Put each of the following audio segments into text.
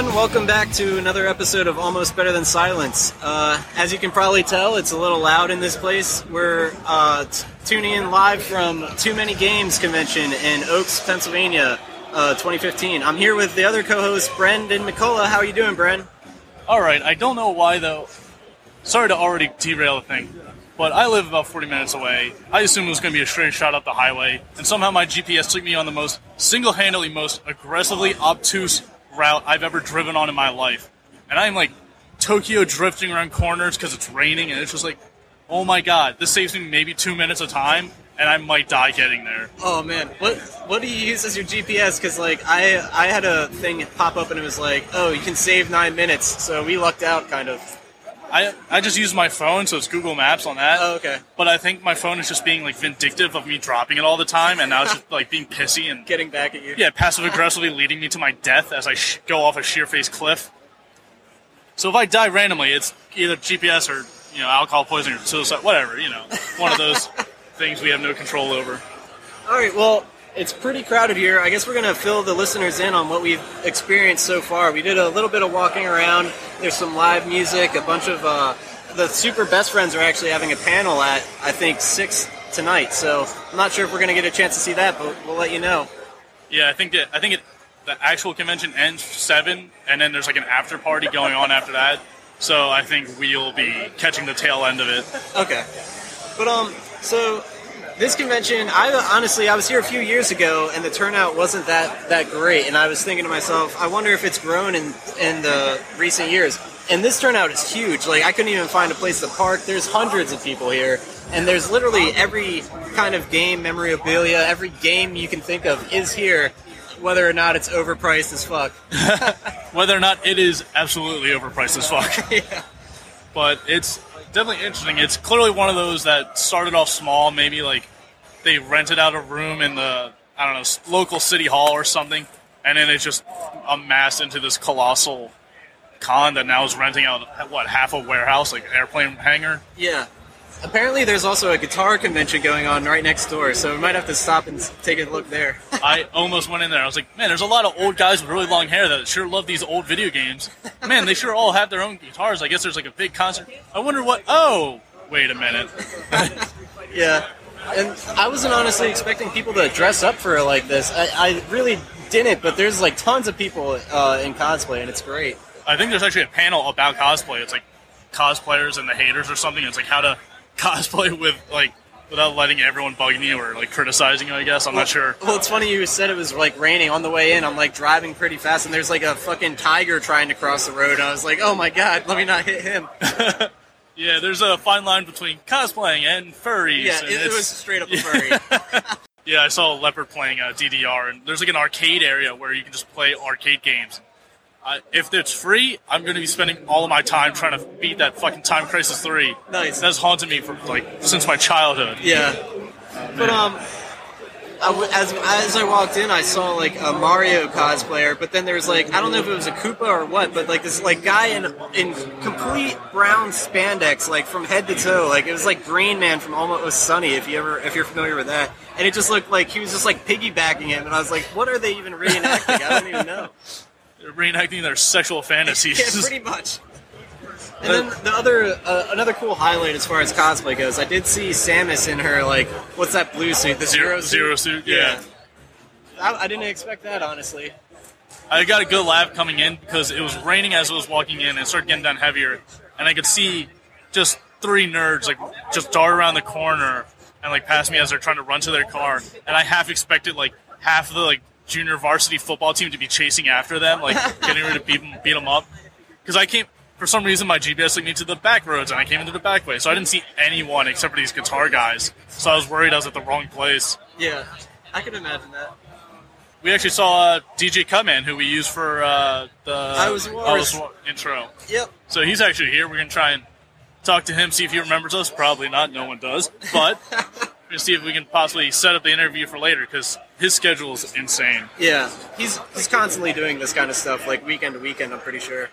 Everyone, welcome back to another episode of Almost Better Than Silence. Uh, as you can probably tell, it's a little loud in this place. We're uh, t- tuning in live from Too Many Games convention in Oaks, Pennsylvania, uh, 2015. I'm here with the other co-host, Brendan McCullough. How are you doing, Bren? All right, I don't know why though. Sorry to already derail the thing, but I live about 40 minutes away. I assumed it was going to be a straight shot up the highway, and somehow my GPS took me on the most single-handedly most aggressively obtuse route I've ever driven on in my life. And I'm like Tokyo drifting around corners because it's raining, and it's just like, oh my god, this saves me maybe two minutes of time, and I might die getting there. Oh man, what what do you use as your GPS? Because like I I had a thing pop up and it was like, oh, you can save nine minutes. So we lucked out, kind of. I I just use my phone, so it's Google Maps on that. Oh, okay. But I think my phone is just being like vindictive of me dropping it all the time, and now it's just like being pissy and Getting back at you. yeah, passive aggressively leading me to my death as I sh- go off a sheer face cliff. So if I die randomly, it's either GPS or you know alcohol poisoning or suicide, whatever. You know, one of those things we have no control over. All right. Well, it's pretty crowded here. I guess we're gonna fill the listeners in on what we've experienced so far. We did a little bit of walking around. There's some live music. A bunch of uh, the super best friends are actually having a panel at I think six tonight. So I'm not sure if we're gonna get a chance to see that, but we'll let you know. Yeah, I think it, I think it, the actual convention ends seven, and then there's like an after party going on after that. So I think we'll be catching the tail end of it. Okay. But um, so this convention, I honestly I was here a few years ago, and the turnout wasn't that that great. And I was thinking to myself, I wonder if it's grown in in the recent years. And this turnout is huge. Like I couldn't even find a place to park. There's hundreds of people here, and there's literally every kind of game memorabilia, every game you can think of is here, whether or not it's overpriced as fuck. Whether or not it is absolutely overpriced as fuck. yeah. but it's definitely interesting. It's clearly one of those that started off small. Maybe like they rented out a room in the I don't know local city hall or something, and then it just amassed into this colossal con that now is renting out what half a warehouse, like airplane hangar. Yeah. Apparently, there's also a guitar convention going on right next door, so we might have to stop and take a look there. I almost went in there. I was like, man, there's a lot of old guys with really long hair that sure love these old video games. Man, they sure all have their own guitars. I guess there's like a big concert. I wonder what. Oh, wait a minute. Yeah, and I wasn't honestly expecting people to dress up for like this. I, I really didn't, but there's like tons of people uh, in cosplay, and it's great. I think there's actually a panel about cosplay. It's like cosplayers and the haters or something. It's like how to cosplay with like without letting everyone bugging you or like criticizing you. I guess I'm not sure. Well, it's funny you said it was like raining on the way in. I'm like driving pretty fast, and there's like a fucking tiger trying to cross the road. And I was like, oh my god, let me not hit him. Yeah, there's a fine line between cosplaying and furries. Yeah, and it, it was straight up a furry. Yeah, I saw a Leopard playing uh, DDR, and there's like an arcade area where you can just play arcade games. Uh, if it's free, I'm going to be spending all of my time trying to beat that fucking Time Crisis 3. Nice. That's haunted me for like since my childhood. Yeah, but um, I w as as I walked in, I saw like a Mario cosplayer, but then there was like I don't know if it was a Koopa or what, but like this like guy in in complete brown spandex, like from head to toe, like it was like Green Man from Always Sunny, if you ever if you're familiar with that, and it just looked like he was just like piggybacking him, and I was like, what are they even reenacting? I don't even know. Reenacting their sexual fantasies. Yeah, pretty much. And then the other, uh, another cool highlight as far as cosplay goes, I did see Samus in her like, what's that blue suit? The zero, Zero- suit. zero suit, yeah. I, I didn't expect that honestly. I got a good laugh coming in because it was raining as I was walking in and it started getting down heavier. And I could see just three nerds like just dart around the corner and like pass me as they're trying to run to their car. And I half expected like half of the like junior varsity football team to be chasing after them, like getting ready to beat them, beat them up. Because I came, for some reason, my GPS took me to the back roads and I came into the back way. So I didn't see anyone except for these guitar guys. So I was worried I was at the wrong place. Yeah, I can imagine that. We actually saw uh, DJ Cutman, who we used for uh, the I Was I Was War intro. Yep. So he's actually here. We're gonna try and talk to him, see if he remembers us. Probably not. No one does. But we're gonna see if we can possibly set up the interview for later because his schedule is insane. Yeah, he's he's constantly doing this kind of stuff, like weekend to weekend. I'm pretty sure.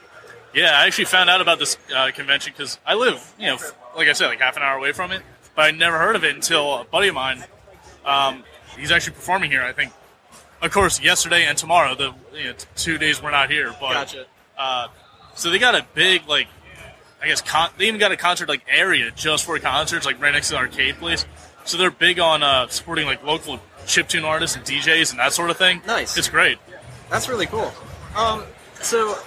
Yeah, I actually found out about this uh, convention because I live, you know, f- like I said, like half an hour away from it. But I never heard of it until a buddy of mine. Um, he's actually performing here. I think of course, yesterday and tomorrow, the you know, two days we're not here. But Gotcha. uh, so they got a big like, I guess con- they even got a concert like area just for concerts, like right next to the arcade place. So they're big on uh, supporting like local chiptune artists and DJs and that sort of thing. Nice. It's great. That's really cool. Um, so,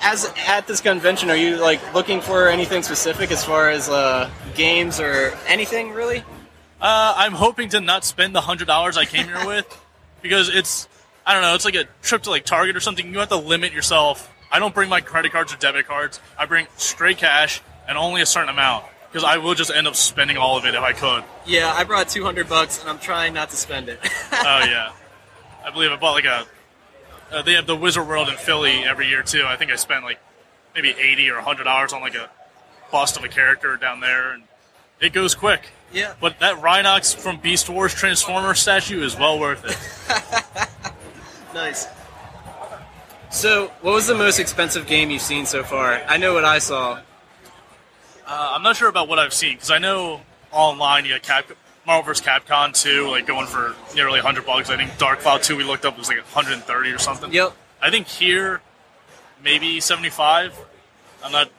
as at this convention, are you like looking for anything specific as far as uh, games or anything really? Uh, I'm hoping to not spend the hundred dollars I came here with, because it's I don't know, it's like a trip to like Target or something. You have to limit yourself. I don't bring my credit cards or debit cards. I bring straight cash and only a certain amount because I will just end up spending all of it if I could. Yeah, I brought two hundred bucks, and I'm trying not to spend it. Oh yeah, I believe I bought like a. Uh, they have the Wizard World in Philly every year too. I think I spent like maybe eighty or hundred dollars on like a bust of a character down there, and it goes quick. yeah. But that Rhinox from Beast Wars Transformer statue is well worth it. Nice. So, what was the most expensive game you've seen so far? I know what I saw. Uh, I'm not sure about what I've seen because I know online you got Cap- Marvel vs. Capcom 2, like going for nearly 100 bucks. I think Dark Cloud 2 we looked up was like 130 or something. Yep. I think here maybe 75. I'm not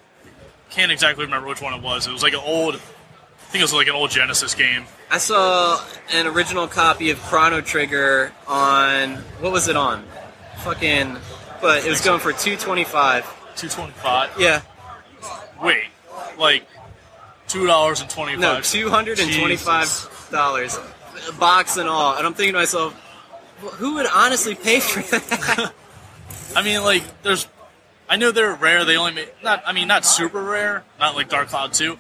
can't exactly remember which one it was. It was like an old. I think it was like an old Genesis game. I saw an original copy of Chrono Trigger on what was it on? Fucking, but it was going for two twenty five. 225. Yeah, Wait, like two dollars and twenty no, two hundred and twenty five dollars, box and all. And I'm thinking to myself, who would honestly pay for that? I mean, like, there's. I know they're rare. They only made not. I mean, not super rare. Not like Dark Cloud two,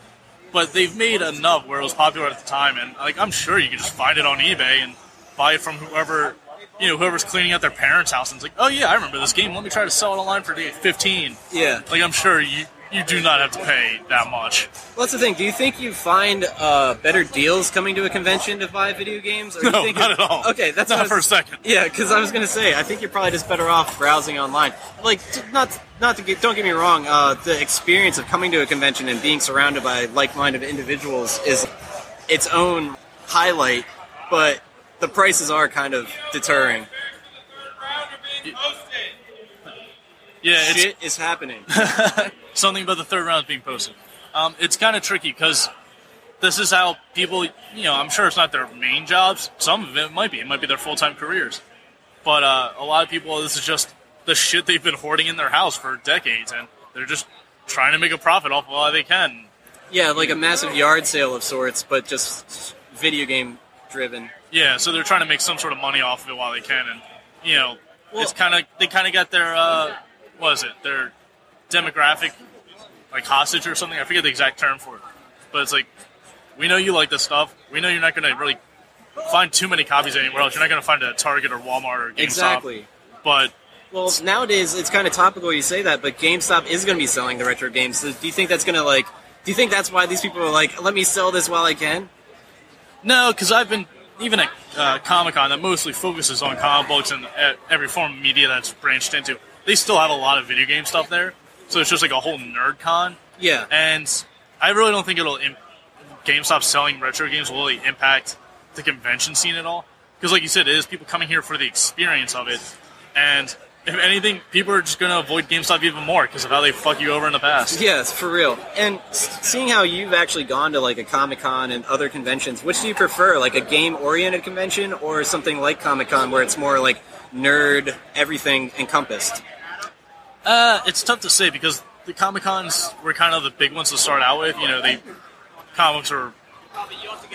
but they've made enough where it was popular at the time. And like, I'm sure you could just find it on eBay and buy it from whoever, you know, whoever's cleaning out their parents' house. And it's like, oh yeah, I remember this game. Let me try to sell it online for fifteen. yeah. Like, I'm sure you you do not have to pay that much. Well, that's the thing. Do you think you find uh, better deals coming to a convention to buy video games? Or do you No, think not at all. Okay, that's not what I for a second. Yeah, because I was gonna say, I think you're probably just better off browsing online. Like, not not to get, don't get me wrong. Uh, the experience of coming to a convention and being surrounded by like-minded individuals is its own highlight, but the prices are kind of deterring. Yeah, it's Shit is happening. something about the third round is being posted. Um, it's kind of tricky because this is how people, you know, I'm sure it's not their main jobs. Some of it might be. It might be their full time careers. But uh, a lot of people, this is just the shit they've been hoarding in their house for decades, and they're just trying to make a profit off of all they can. yeah, like a massive yard sale of sorts, but just video game driven. Yeah, so they're trying to make some sort of money off of it while they can, and you know, it's kind of they kind of got their uh, what is it? Their demographic like hostage or something. I forget the exact term for it, but it's like we know you like this stuff. We know you're not going to really find too many copies anywhere else. You're not going to find a Target or Walmart or GameStop. Exactly. But Well, nowadays it's kind of topical you say that, but GameStop is going to be selling the retro games. So do you think that's going to like? Do you think that's why these people are like, let me sell this while I can? no, because I've been even at uh, Comic Con that mostly focuses on comic books and uh, every form of media that's branched into. They still have a lot of video game stuff there, so it's just like a whole nerd con. Yeah. and I really don't think it'll Im- GameStop selling retro games will really impact the convention scene at all. Because, like you said, it is people coming here for the experience of it, and if anything, people are just going to avoid GameStop even more because of how they fuck you over in the past. Yes, for real. And seeing how you've actually gone to like a Comic Con and other conventions, which do you prefer, like a game-oriented convention or something like Comic Con where it's more like nerd, everything encompassed? Uh, it's tough to say because the Comic Cons were kind of the big ones to start out with. You know, the comics are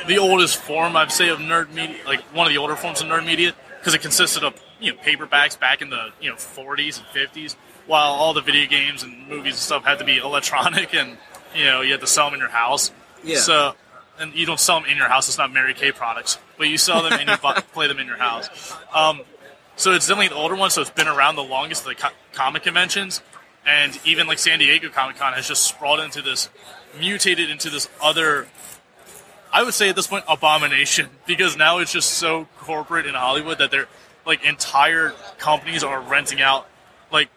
the oldest form, I'd say, of nerd media, like one of the older forms of nerd media, because it consisted of you know paperbacks back in the you know 40s and 50s, while all the video games and movies and stuff had to be electronic, and you know you had to sell them in your house. Yeah. So, and you don't sell them in your house; it's not Mary Kay products, but you sell them and you bu- play them in your house. Um, so it's definitely the older one, so it's been around the longest of the co- comic conventions, and even like San Diego Comic Con has just sprawled into this, mutated into this other. I would say at this point abomination because now it's just so corporate in Hollywood that they're like entire companies are renting out. Like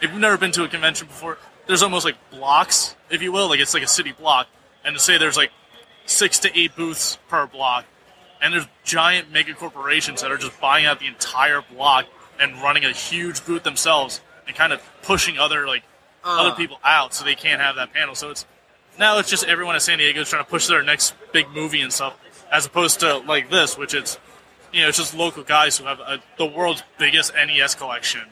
if you've never been to a convention before, there's almost like blocks, if you will, like it's like a city block, and to say there's like six to eight booths per block, and there's giant mega corporations that are just buying out the entire block and running a huge booth themselves and kind of pushing other like Uh. other people out so they can't have that panel. So it's now it's just everyone in San Diego is trying to push their next big movie and stuff, as opposed to like this, which it's you know it's just local guys who have a, the world's biggest NES collection, and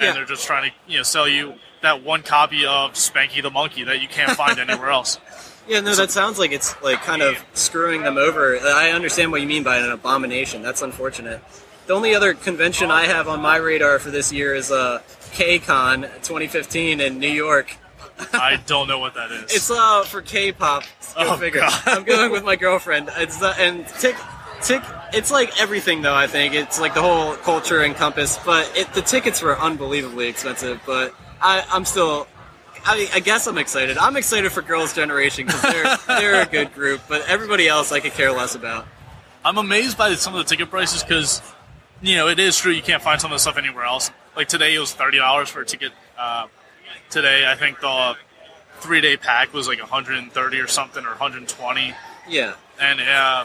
Yeah. they're just trying to you know sell you that one copy of Spanky the Monkey that you can't find anywhere else. Yeah, no, that sounds like it's like kind of screwing them over. I understand what you mean by an abomination. That's unfortunate. The only other convention I have on my radar for this year is uh, KCON 2015 in New York. I don't know what that is. It's uh for K-pop. Go Oh, figure. God. I'm going with my girlfriend. It's uh, and tick tick. It's like everything though. I think it's like the whole culture encompassed. But it, the tickets were unbelievably expensive. But I, I'm still. I, I guess I'm excited. I'm excited for Girls' Generation because they're they're a good group. But everybody else, I could care less about. I'm amazed by some of the ticket prices because, you know, it is true you can't find some of the stuff anywhere else. Like today, it was thirty dollars for a ticket. Uh, today, I think the three day pack was like 130 or something, or 120. Yeah. And uh,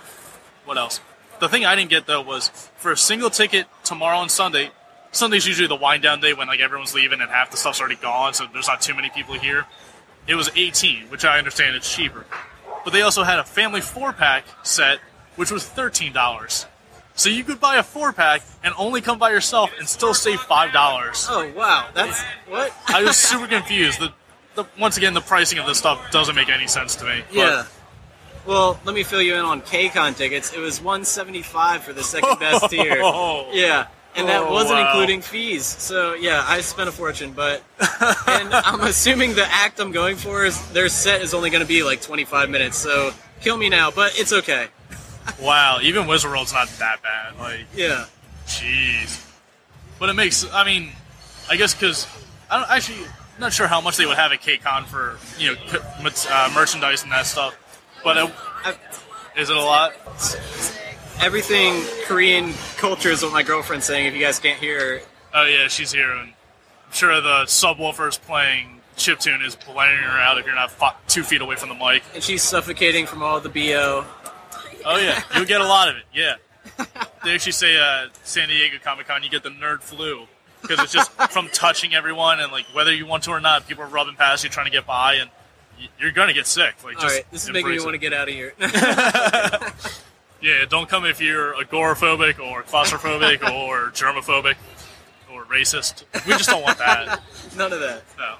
what else? The thing I didn't get though was for a single ticket tomorrow and Sunday. Sunday's usually the wind down day when like everyone's leaving and half the stuff's already gone, so there's not too many people here. It was 18, which I understand is cheaper. But they also had a family four pack set, which was thirteen dollars. So you could buy a four pack and only come by yourself and still save five dollars. Oh wow, that's what? I was super confused. The, the once again the pricing of this stuff doesn't make any sense to me. But- Yeah. Well, let me fill you in on KCON tickets. It was 175 for the second best tier. Oh. Yeah. And that Oh, wasn't wow. including fees. So yeah, I spent a fortune, but and I'm assuming the act I'm going for is their set is only going to be like 25 minutes. So kill me now, but it's okay. Wow, even Wizard World's not that bad. Like, Yeah. jeez. But it makes. I mean, I guess because I don't actually not sure how much they would have at KCON for you know uh, merchandise and that stuff. But is it a lot? Everything Korean culture is what my girlfriend's saying. If you guys can't hear, Oh yeah, she's here, and I'm sure the subwoofers playing chip tune is blaring her out if you're not fi- two feet away from the mic. and she's suffocating from all the bo. Oh yeah, you'll get a lot of it. Yeah, they actually say uh, San Diego Comic Con you get the nerd flu because it's just from touching everyone and like whether you want to or not, people are rubbing past you trying to get by, and you're gonna get sick. Like, All just right, this is making me want to get out of here. Yeah, don't come if you're agoraphobic or claustrophobic or germophobic or racist. We just don't want that. None of that. No.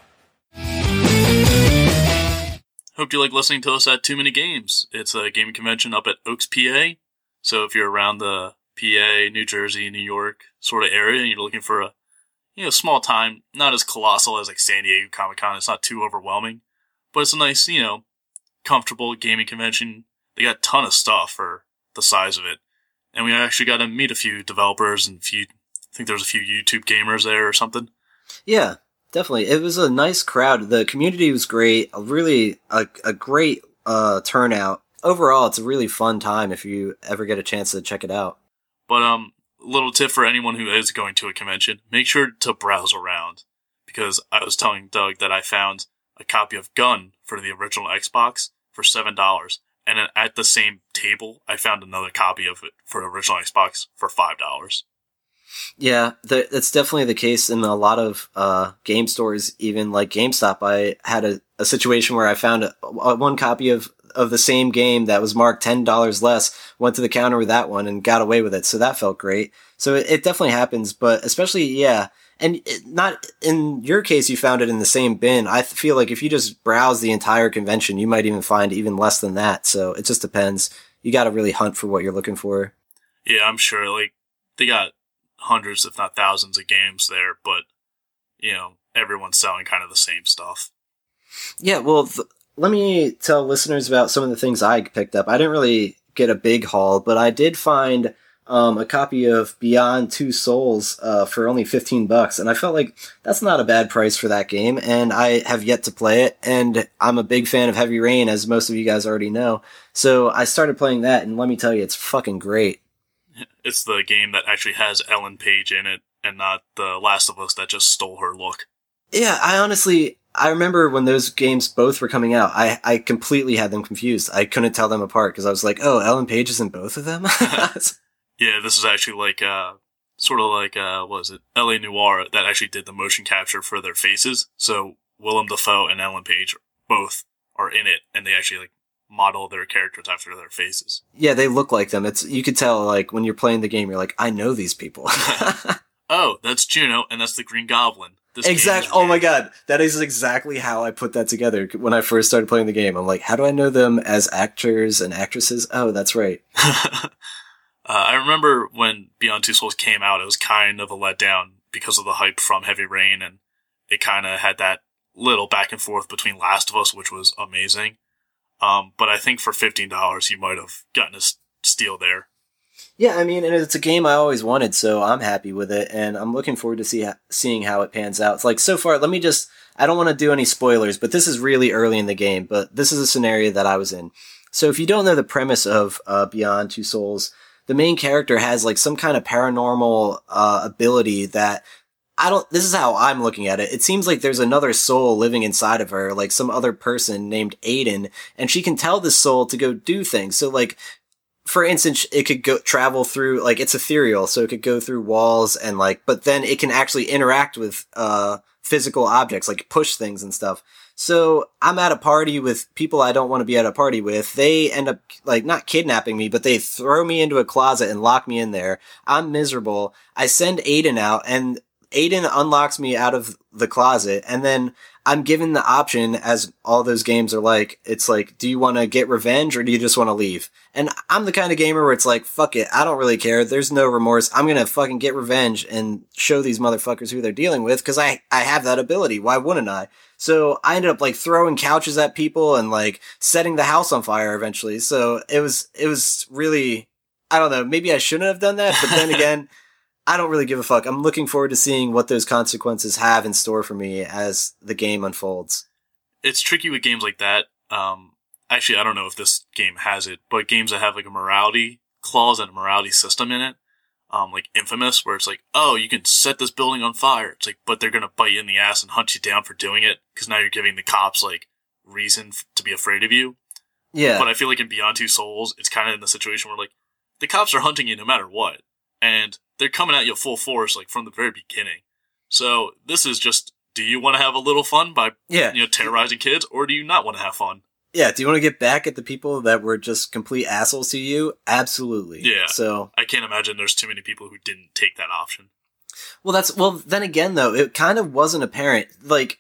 Hope you like listening to us at Too Many Games. It's a gaming convention up at Oaks, PA. So if you're around the PA, New Jersey, New York sort of area, and you're looking for a you know small time, not as colossal as like San Diego Comic Con. It's not too overwhelming, but it's a nice you know comfortable gaming convention. They got a ton of stuff for the size of it, and we actually got to meet a few developers and a few. I think there was a few YouTube gamers there or something. Yeah, definitely. It was a nice crowd. The community was great. A really a, a great uh, turnout. Overall, it's a really fun time if you ever get a chance to check it out. But um, little tip for anyone who is going to a convention: make sure to browse around, because I was telling Doug that I found a copy of Gun for the original Xbox for seven dollars, and at the same table, I found another copy of it for the original Xbox for five dollars. Yeah, th- that's definitely the case in a lot of uh, game stores, even like GameStop. I had a, a situation where I found a, a, one copy of, of the same game that was marked $10 less, went to the counter with that one and got away with it. So that felt great. So it, it definitely happens, but especially, yeah. And it, not in your case, you found it in the same bin. I feel like if you just browse the entire convention, you might even find even less than that. So it just depends. You got to really hunt for what you're looking for. Yeah, I'm sure. Like they got hundreds, if not thousands, of games there, but you know everyone's selling kind of the same stuff. Yeah, well, th- let me tell listeners about some of the things I picked up. I didn't really get a big haul, but I did find um, a copy of Beyond Two Souls uh, for only 15 bucks, and I felt like that's not a bad price for that game, and I have yet to play it, and I'm a big fan of Heavy Rain, as most of you guys already know. So I started playing that, and let me tell you, it's fucking great. It's the game that actually has Ellen Page in it, and not the Last of Us that just stole her look. Yeah, I honestly, I remember when those games both were coming out, I, I completely had them confused. I couldn't tell them apart because I was like, oh, Ellen Page is in both of them? Yeah, this is actually like uh sort of like uh what was it? LA Noire that actually did the motion capture for their faces. So Willem Dafoe and Ellen Page both are in it and they actually like model their characters after their faces. yeah, they look like them. It's You could tell, like, when you're playing the game, you're like, I know these people. Oh, that's Juno and that's the Green Goblin. This is Oh my god, that is exactly how I put that together when I first started playing the game. I'm like, how do I know them as actors and actresses? Oh, that's right. uh, I remember when Beyond Two Souls came out, it was kind of a letdown because of the hype from Heavy Rain, and it kind of had that little back and forth between Last of Us, which was amazing. Um, but I think for fifteen dollars, you might have gotten a steal there. Yeah, I mean, and it's a game I always wanted, so I'm happy with it, and I'm looking forward to see seeing how it pans out. It's like so far. Let me just. I don't want to do any spoilers, but this is really early in the game. But this is a scenario that I was in. So if you don't know the premise of uh, Beyond Two Souls, the main character has like some kind of paranormal uh, ability that I don't. This is how I'm looking at it. It seems like there's another soul living inside of her, like some other person named Aiden, and she can tell this soul to go do things. So like for instance, it could go travel through like it's ethereal, so it could go through walls and like, but then it can actually interact with uh physical objects, like push things and stuff. So I'm at a party with people I don't want to be at a party with. They end up like not kidnapping me, but they throw me into a closet and lock me in there. I'm miserable. I send Aiden out and Aiden unlocks me out of the closet and then I'm given the option as all those games are like, it's like, do you want to get revenge or do you just want to leave? And I'm the kind of gamer where it's like, fuck it. I don't really care. There's no remorse. I'm going to fucking get revenge and show these motherfuckers who they're dealing with because I, I have that ability. Why wouldn't I? So I ended up like throwing couches at people and like setting the house on fire eventually. So it was, it was really, I don't know. Maybe I shouldn't have done that. But then again, I don't really give a fuck. I'm looking forward to seeing what those consequences have in store for me as the game unfolds. It's tricky with games like that. Um, actually, I don't know if this game has it, but games that have like a morality clause and a morality system in it, um, like Infamous, where it's like, oh, you can set this building on fire. It's like, but they're gonna bite you in the ass and hunt you down for doing it because now you're giving the cops like reason f- to be afraid of you. Yeah. But I feel like in Beyond Two Souls, it's kind of in the situation where like the cops are hunting you no matter what, and they're coming at you full force like from the very beginning. So this is just, do you want to have a little fun by yeah. you know terrorizing kids, or do you not want to have fun? Yeah. Do you want to get back at the people that were just complete assholes to you? Absolutely. Yeah. So, I can't imagine there's too many people who didn't take that option. well, that's, well, then again, though, it kind of wasn't apparent. Like,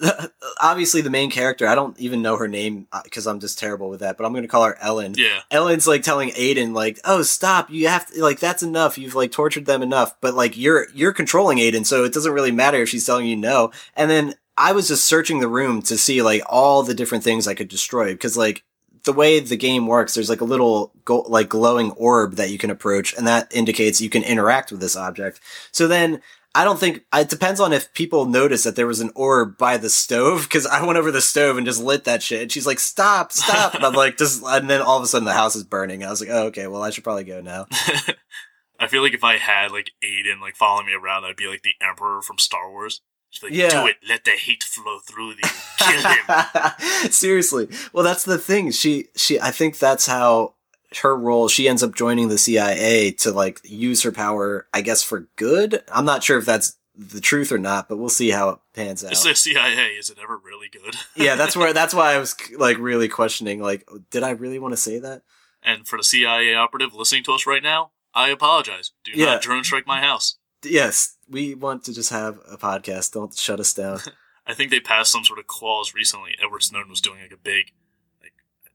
obviously the main character, I don't even know her name uh, because I'm just terrible with that, but I'm going to call her Ellen. Yeah, Ellen's like telling Aiden, like, "Oh, stop! You have to like that's enough. You've like tortured them enough." But like you're you're controlling Aiden, so it doesn't really matter if she's telling you no. And then I was just searching the room to see like all the different things I could destroy because like the way the game works, there's like a little go- like glowing orb that you can approach, and that indicates you can interact with this object. So then. I don't think it depends on if people notice that there was an orb by the stove because I went over the stove and just lit that shit. And she's like, "Stop, stop!" And I'm like, "Just," and then all of a sudden the house is burning. I was like, "Oh, okay. Well, I should probably go now." I feel like if I had like Aiden like following me around, I'd be like the Emperor from Star Wars. Just like, Yeah. do it. Let the hate flow through you. Kill him. Seriously. Well, that's the thing. She, she, I think that's how her role, she ends up joining the CIA to like use her power, I guess, for good. I'm not sure if that's the truth or not, but we'll see how it pans out. It's the CIA. Is it ever really good? yeah, that's where, that's why I was like really questioning, like, did I really want to say that? And for the CIA operative listening to us right now, I apologize. Do Yeah. not drone strike my house. Yes, we want to just have a podcast. Don't shut us down. I think they passed some sort of clause recently. Edward Snowden was doing like a big,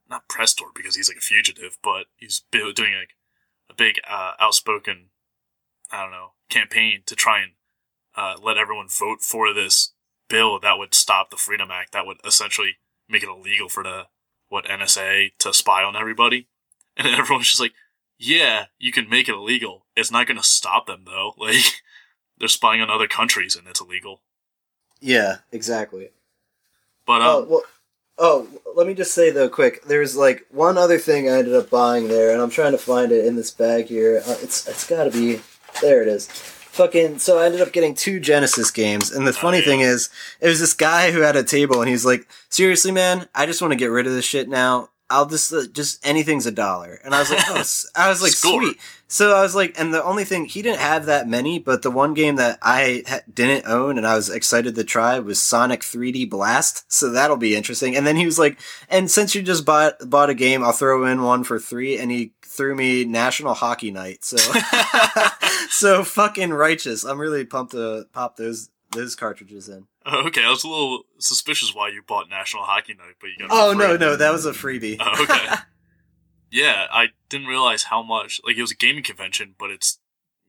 not press tour because he's like a fugitive, but he's doing like a big, uh, outspoken, I don't know, campaign to try and uh, let everyone vote for this bill that would stop the Freedom Act, that would essentially make it illegal for the what NSA to spy on everybody. And everyone's just like, "Yeah, you can make it illegal. It's not going to stop them though. Like, they're spying on other countries and it's illegal." yeah, exactly. But um, Oh well. Oh, let me just say though, quick. There's like one other thing I ended up buying there, and I'm trying to find it in this bag here. Uh, it's it's got to be there. It is. fucking so I ended up getting two Genesis games, and the funny yeah. thing is, it was this guy who had a table, and he's like, "Seriously, man, I just want to get rid of this shit now. I'll just uh, just anything's a dollar." And I was like, "Oh," I was like, Score. "Sweet." So I was like, and the only thing he didn't have that many, but the one game that I ha- didn't own and I was excited to try was Sonic 3D Blast. So that'll be interesting. And then he was like, and since you just bought bought a game, I'll throw in one for three. And he threw me National Hockey Night. So so fucking righteous. I'm really pumped to pop those those cartridges in. Oh, okay, I was a little suspicious why you bought National Hockey Night, but you got. Oh no no, that was a freebie. Oh, okay. yeah, I didn't realize how much. Like it was a gaming convention, but it's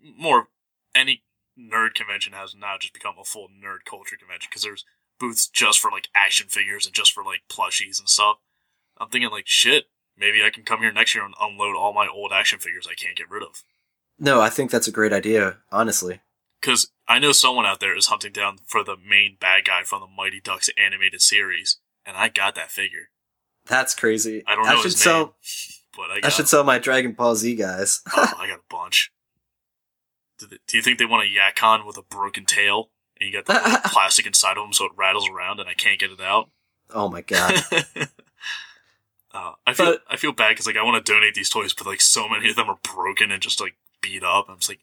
more any nerd convention has now just become a full nerd culture convention because there's booths just for like action figures and just for like plushies and stuff. I'm thinking like shit. Maybe I can come here next year and unload all my old action figures I can't get rid of. No, I think that's a great idea. Honestly. Because I know someone out there is hunting down for the main bad guy from the Mighty Ducks animated series, and I got that figure. That's crazy. I don't know should his sell. But I I should sell my Dragon Ball Z guys. Oh, I got a bunch. Do, they, do you think they want a Yakon with a broken tail? And you got the plastic inside of them so it rattles around and I can't get it out? Oh my god. uh, I feel But- I feel bad because like I want to donate these toys, but like so many of them are broken and just like beat up. I'm just like,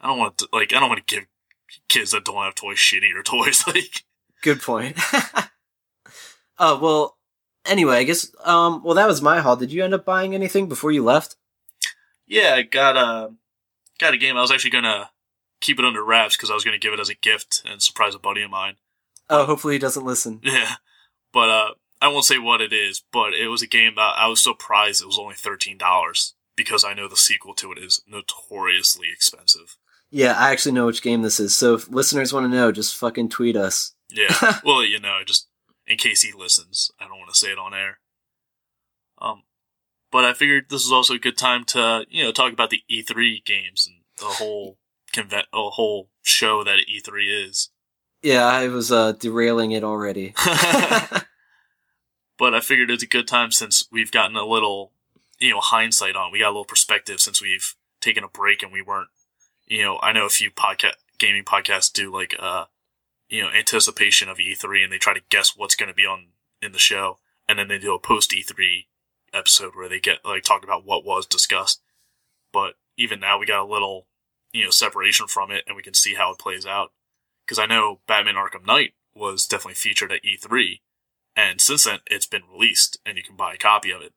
I don't want to like I don't want to give kids that don't have toys shittier toys. Like, Good point. oh well. Anyway, I guess. Um. Well, that was my haul. Did you end up buying anything before you left? yeah, I got a got a game. I was actually gonna keep it under wraps because I was gonna give it as a gift and surprise a buddy of mine. Oh, hopefully he doesn't listen. Yeah, but uh, I won't say what it is. But it was a game that I was surprised it was only thirteen dollars because I know the sequel to it is notoriously expensive. Yeah, I actually know which game this is. So if listeners want to know, just fucking tweet us. Yeah, well, you know, just in case he listens, I don't want to say it on air. Um, but I figured this is also a good time to you know talk about the E3 games and the whole convent, a whole show that E3 is. Yeah, I was uh, derailing it already. but I figured it's a good time since we've gotten a little, you know, hindsight on. We got a little perspective since we've taken a break and we weren't, you know, I know a few podcast gaming podcasts do like, uh, you know, anticipation of E3 and they try to guess what's going to be on in the show, and then they do a post E3 episode where they get like talk about what was discussed. But even now, we got a little, you know, separation from it, and we can see how it plays out. Because I know Batman Arkham Knight was definitely featured at E3, and since then, it's been released, and you can buy a copy of it.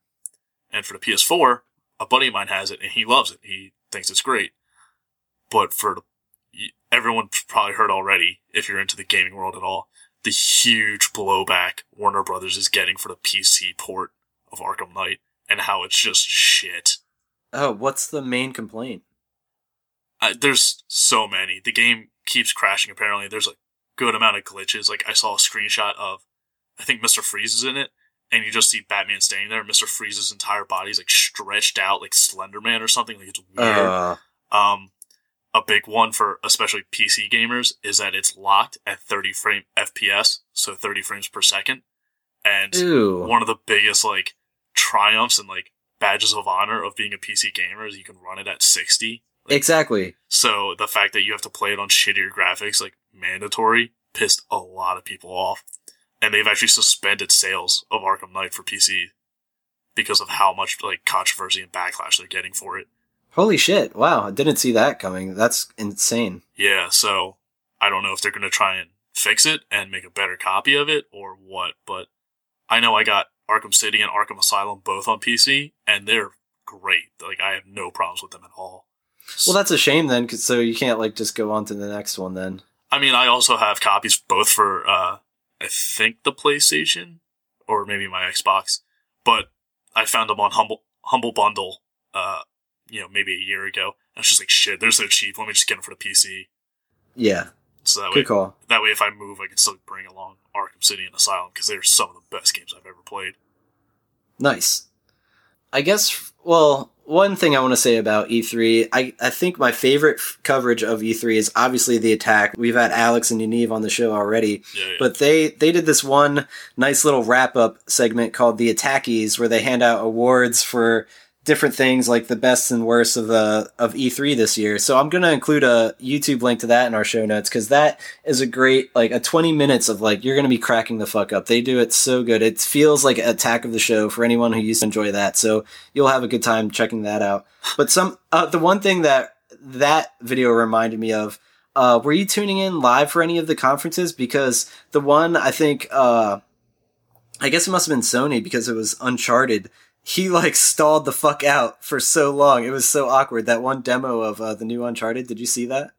And for the PS4, a buddy of mine has it, and he loves it. He thinks it's great. But for the, everyone probably heard already, if you're into the gaming world at all, the huge blowback Warner Brothers is getting for the PC port of Arkham Knight, and how it's just shit. oh, what's the main complaint? Uh, there's so many. The game keeps crashing. Apparently, there's a good amount of glitches. Like I saw a screenshot of, I think Mister Freeze is in it, and you just see Batman standing there. Mister Freeze's entire body's like stretched out, like Slender Man or something. Like it's weird. Uh, Um, a big one for especially PC gamers is that it's locked at 30 frame FPS, so 30 frames per second. And ew. one of the biggest like triumphs and like badges of honor of being a PC gamer is you can run it at 60. Exactly. So the fact that you have to play it on shittier graphics, like mandatory, pissed a lot of people off. And they've actually suspended sales of Arkham Knight for PC because of how much like controversy and backlash they're getting for it. Holy shit! Wow, I didn't see that coming. That's insane. Yeah, so I don't know if they're going to try and fix it and make a better copy of it or what, but I know I got Arkham City and Arkham Asylum both on PC and they're great. Like I have no problems with them at all. Well, that's a shame then, 'cause- so you can't like just go on to the next one then. I mean, I also have copies both for uh I think the PlayStation or maybe my Xbox, but I found them on Humble Humble Bundle uh you know, maybe a year ago. And it's just like shit, they're so cheap. Let me just get them for the PC. Yeah, So that way call. That way, if I move, I can still bring along Arkham City and Asylum because they're some of the best games I've ever played. Nice. I guess, well, one thing I want to say about E3, I, I think my favorite f- coverage of E3 is obviously the attack. We've had Alex and Yaniv on the show already, Yeah, yeah. but they, they did this one nice little wrap up segment called the Attackies where they hand out awards for different things like the best and worst of the of E3 this year. So I'm gonna include a YouTube link to that in our show notes because that is a great like a 20 minutes of like you're gonna be cracking the fuck up. They do it so good. It feels like Attack of the Show for anyone who used to enjoy that. So you'll have a good time checking that out. But some uh, the one thing that that video reminded me of. Uh, were you tuning in live for any of the conferences? Because the one I think, uh, I guess it must have been Sony because it was Uncharted he like stalled the fuck out for so long. It was so awkward. That one demo of uh, the new Uncharted. Did you see that?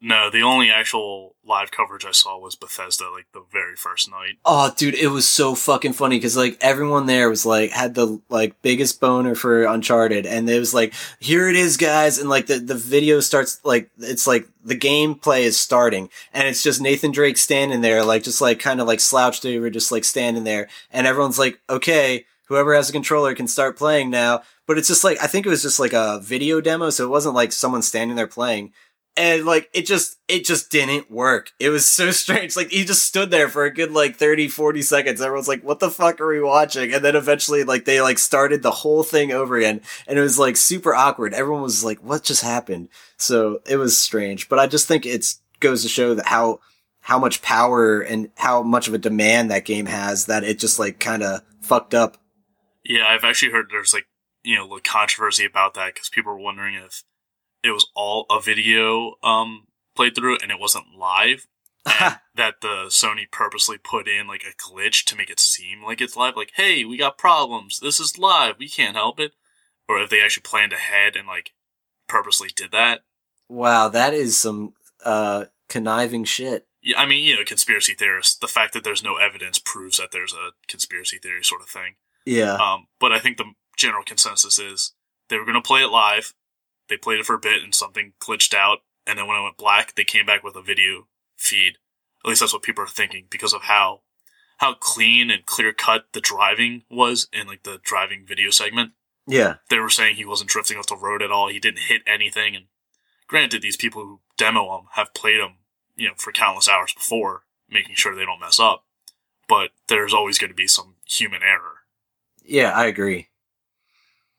No, the only actual live coverage I saw was Bethesda, like the very first night. Oh, dude, it was so fucking funny because like everyone there was like had the like biggest boner for Uncharted, and it was like, here it is, guys, and like the the video starts like it's like the gameplay is starting, and it's just Nathan Drake standing there, like just like kind of like slouched over, just like standing there, and everyone's like, okay whoever has a controller can start playing now. But it's just like I think it was just like a video demo, so it wasn't like someone standing there playing. And like it just it just didn't work. It was so strange. Like he just stood there for a good like 30, 40 seconds. Everyone's like, what the fuck are we watching? And then eventually like they like started the whole thing over again. And it was like super awkward. Everyone was like, what just happened? So it was strange. But I just think it's goes to show that how how much power and how much of a demand that game has that it just like kind of fucked up yeah, I've actually heard there's like you know like controversy about that because people were wondering if it was all a video um playthrough and it wasn't live. and that the Sony purposely put in like a glitch to make it seem like it's live. Like, hey, we got problems. This is live. We can't help it. Or if they actually planned ahead and like purposely did that. Wow, that is some uh conniving shit. Yeah, I mean, you know, conspiracy theorists. The fact that there's no evidence proves that there's a conspiracy theory sort of thing. Yeah. Um, but I think the general consensus is they were going to play it live. They played it for a bit and something glitched out. And then when it went black, they came back with a video feed. At least that's what people are thinking because of how, how clean and clear cut the driving was in like the driving video segment. Yeah. They were saying he wasn't drifting off the road at all. He didn't hit anything. And granted, these people who demo them have played them, you know, for countless hours before, making sure they don't mess up. But there's always going to be some human error. Yeah, I agree.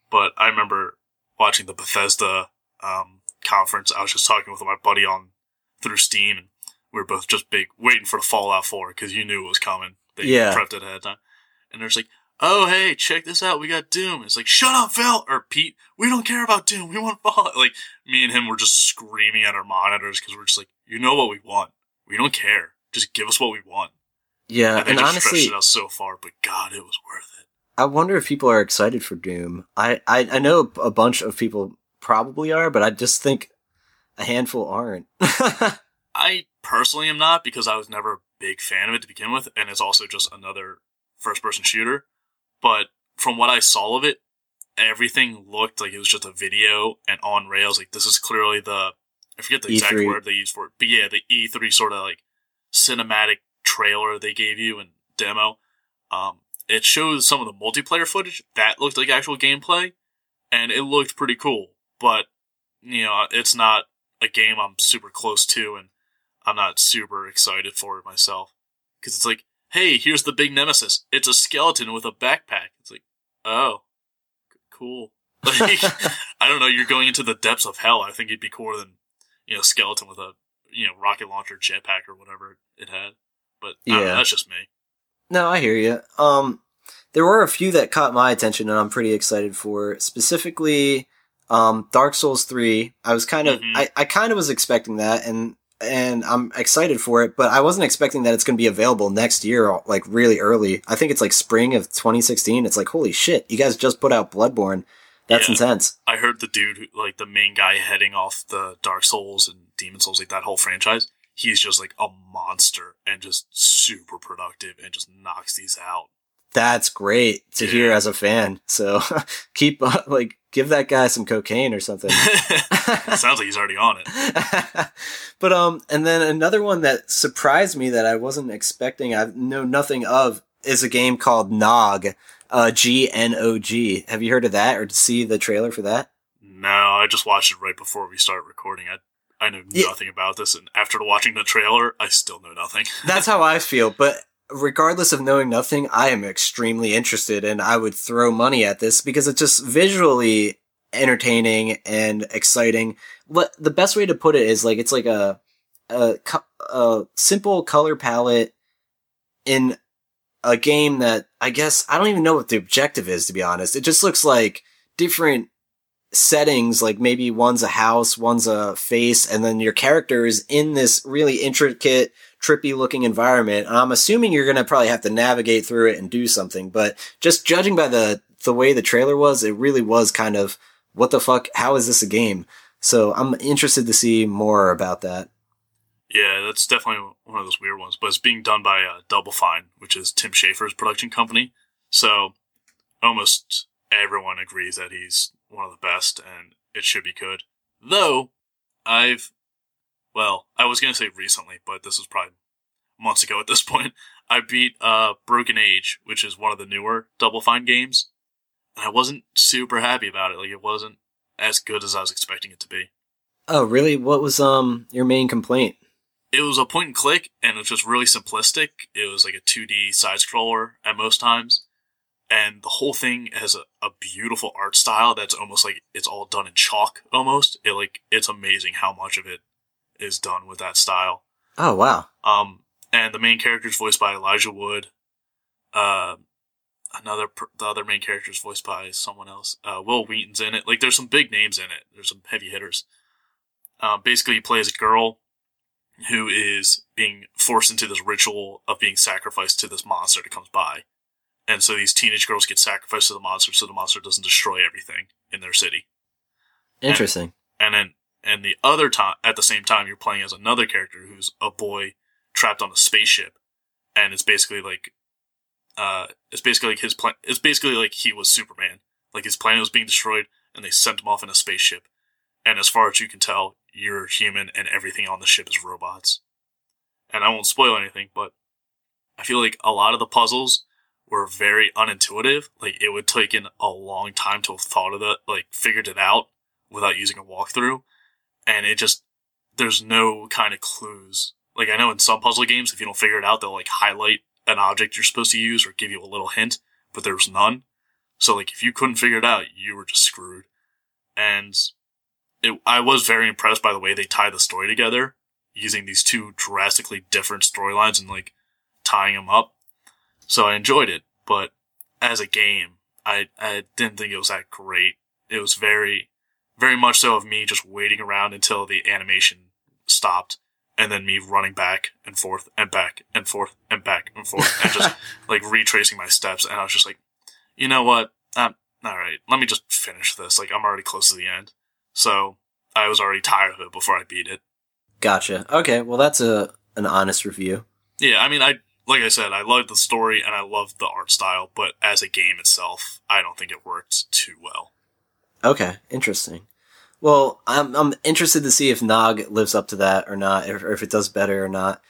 But I remember watching the Bethesda um, conference. I was just talking with my buddy on through Steam, and we were both just big waiting for the Fallout 4 because you knew it was coming. They yeah. prepped it ahead of time. And there's like, oh, hey, check this out. We got Doom. It's like, shut up, Phil. Or Pete, we don't care about Doom. We want Fallout. Like, me and him were just screaming at our monitors because we're just like, you know what we want. We don't care. Just give us what we want. Yeah, and, and honestly, stretched it out so far, but God, it was worth it. I wonder if people are excited for Doom. I, I, I know a bunch of people probably are, but I just think a handful aren't. I personally am not because I was never a big fan of it to begin with, and it's also just another first person shooter. But from what I saw of it, everything looked like it was just a video and on rails. Like this is clearly the I forget the E3. exact word they used for it, but yeah, the E3 sort of like cinematic trailer they gave you and demo. Um, it shows some of the multiplayer footage that looked like actual gameplay, and it looked pretty cool. But you know, it's not a game I'm super close to, and I'm not super excited for it myself because it's like, hey, here's the big nemesis. It's a skeleton with a backpack. It's like, oh, cool. Like, I don't know. You're going into the depths of hell. I think it'd be cooler than you know, skeleton with a you know rocket launcher, jetpack, or whatever it had. But yeah, know, that's just me. No, I hear you. Um, there were a few that caught my attention, and I'm pretty excited for. Specifically, um, Dark Souls three. I was kind of, mm-hmm. I, I kind of was expecting that, and and I'm excited for it, but I wasn't expecting that it's going to be available next year, like really early. I think it's like spring of 2016. It's like, holy shit, you guys just put out Bloodborne. That's yeah, intense. I heard the dude, like the main guy heading off the Dark Souls and Demon's Souls, like that whole franchise he's just like a monster and just super productive and just knocks these out. That's great to yeah. hear as a fan. So keep uh, like give that guy some cocaine or something. sounds like he's already on it. but um, and then another one that surprised me that I wasn't expecting, I know nothing of, is a game called Nog. Uh, G N O G. Have you heard of that or see the trailer for that? No, I just watched it right before we started recording. I I know yeah. nothing about this, and after watching the trailer, I still know nothing. That's how I feel. But regardless of knowing nothing, I am extremely interested and I would throw money at this because it's just visually entertaining and exciting. But the best way to put it is like it's like a a, a simple color palette in a game that I guess I don't even know what the objective is to be honest. It just looks like different settings, like maybe one's a house, one's a face, and then your character is in this really intricate, trippy looking environment. And I'm assuming you're gonna probably have to navigate through it and do something, but just judging by the the way the trailer was, it really was kind of what the fuck? How is this a game? So I'm interested to see more about that. Yeah, that's definitely one of those weird ones, but it's being done by uh, Double Fine, which is Tim Schafer's production company. So almost everyone agrees that he's one of the best, and it should be good. Though I've, well, I was gonna say recently, but this was probably months ago at this point. I beat uh, Broken Age, which is one of the newer Double Fine games, and I wasn't super happy about it. Like it wasn't as good as I was expecting it to be. Oh, really? What was um your main complaint? It was a point and click, and it was just really simplistic. It was like a 2D side scroller at most times, and the whole thing has a, a beautiful art style that's almost like it's all done in chalk. Almost, it like it's amazing how much of it is done with that style. Oh wow! Um, and the main character is voiced by Elijah Wood. Uh, another the other main character is voiced by someone else. Uh, Wil Wheaton's in it. Like there's some big names in it. There's some heavy hitters. Um, basically, he plays a girl who is being forced into this ritual of being sacrificed to this monster that comes by. And so these teenage girls get sacrificed to the monster so the monster doesn't destroy everything in their city. Interesting. And, and then and the other time at the same time you're playing as another character who's a boy trapped on a spaceship and it's basically like uh, it's basically like his plan. It's basically like he was Superman. Like his planet was being destroyed, and they sent him off in a spaceship. And as far as you can tell, you're human, and everything on the ship is robots. And I won't spoil anything, but I feel like a lot of the puzzles were very unintuitive. Like it would take in a long time to have thought of that, like figured it out without using a walkthrough. And it just there's no kind of clues. Like I know in some puzzle games, if you don't figure it out, they'll like highlight an object you're supposed to use or give you a little hint, but there's none. So like if you couldn't figure it out, you were just screwed. And it, I was very impressed by the way they tie the story together using these two drastically different storylines and like tying them up. So I enjoyed it, but as a game, I, I didn't think it was that great. It was very, very much so of me just waiting around until the animation stopped and then me running back and forth and back and forth and back and forth and just like retracing my steps. And I was just like, you know what? Um, all right, let me just finish this. Like I'm already close to the end. So I was already tired of it before I beat it. Gotcha. Okay. Well, that's a, an honest review. Yeah. I mean, I, like I said, I loved the story and I loved the art style, but as a game itself, I don't think it worked too well. Okay. Interesting. Well, I'm I'm interested to see if Nog lives up to that or not, or, if it does better or not.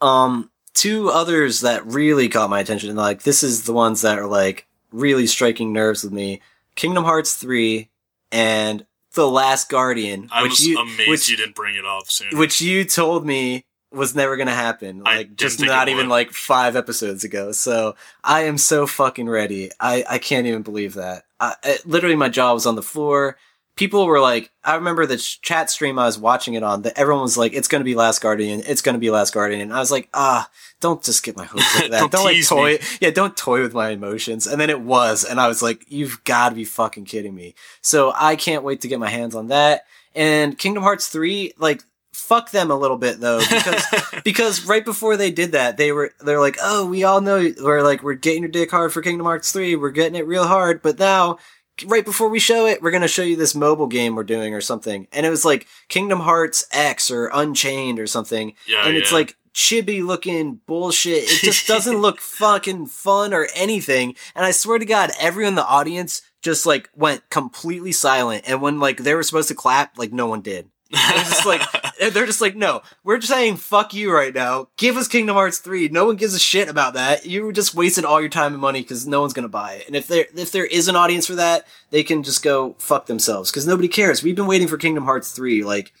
Um, two others that really caught my attention, and like this is the ones that are like really striking nerves with me: Kingdom Hearts three and The Last Guardian. I which was you, amazed which, you didn't bring it up sooner. which you told me was never gonna happen. I Like just not even would. like five episodes ago. So I am so fucking ready. I I can't even believe that. I, it, literally, my jaw was on the floor. People were like, I remember the chat stream I was watching it on. That everyone was like, "It's gonna be Last Guardian. It's gonna be Last Guardian." And I was like, Ah, don't just get my hopes like that. Don't like tease toy. me. Yeah, don't toy with my emotions. And then it was, and I was like, You've got to be fucking kidding me. So I can't wait to get my hands on that. And Kingdom Hearts three, like fuck them a little bit though because because right before they did that they were they're like oh we all know we're like we're getting your dick hard for kingdom hearts 3 we're getting it real hard but now right before we show it we're going to show you this mobile game we're doing or something. And it was like kingdom hearts x or unchained or something. Yeah, and it's like chibi looking bullshit. It just doesn't look fucking fun or anything. And i swear to god everyone in the audience just like went completely silent. And when like they were supposed to clap like no one did it's just like they're just like, no, we're just saying fuck you right now. Give us Kingdom Hearts three. No one gives a shit about that. You just wasted all your time and money because no one's gonna buy it. And if there if there is an audience for that, they can just go fuck themselves because nobody cares. We've been waiting for Kingdom Hearts three. Like,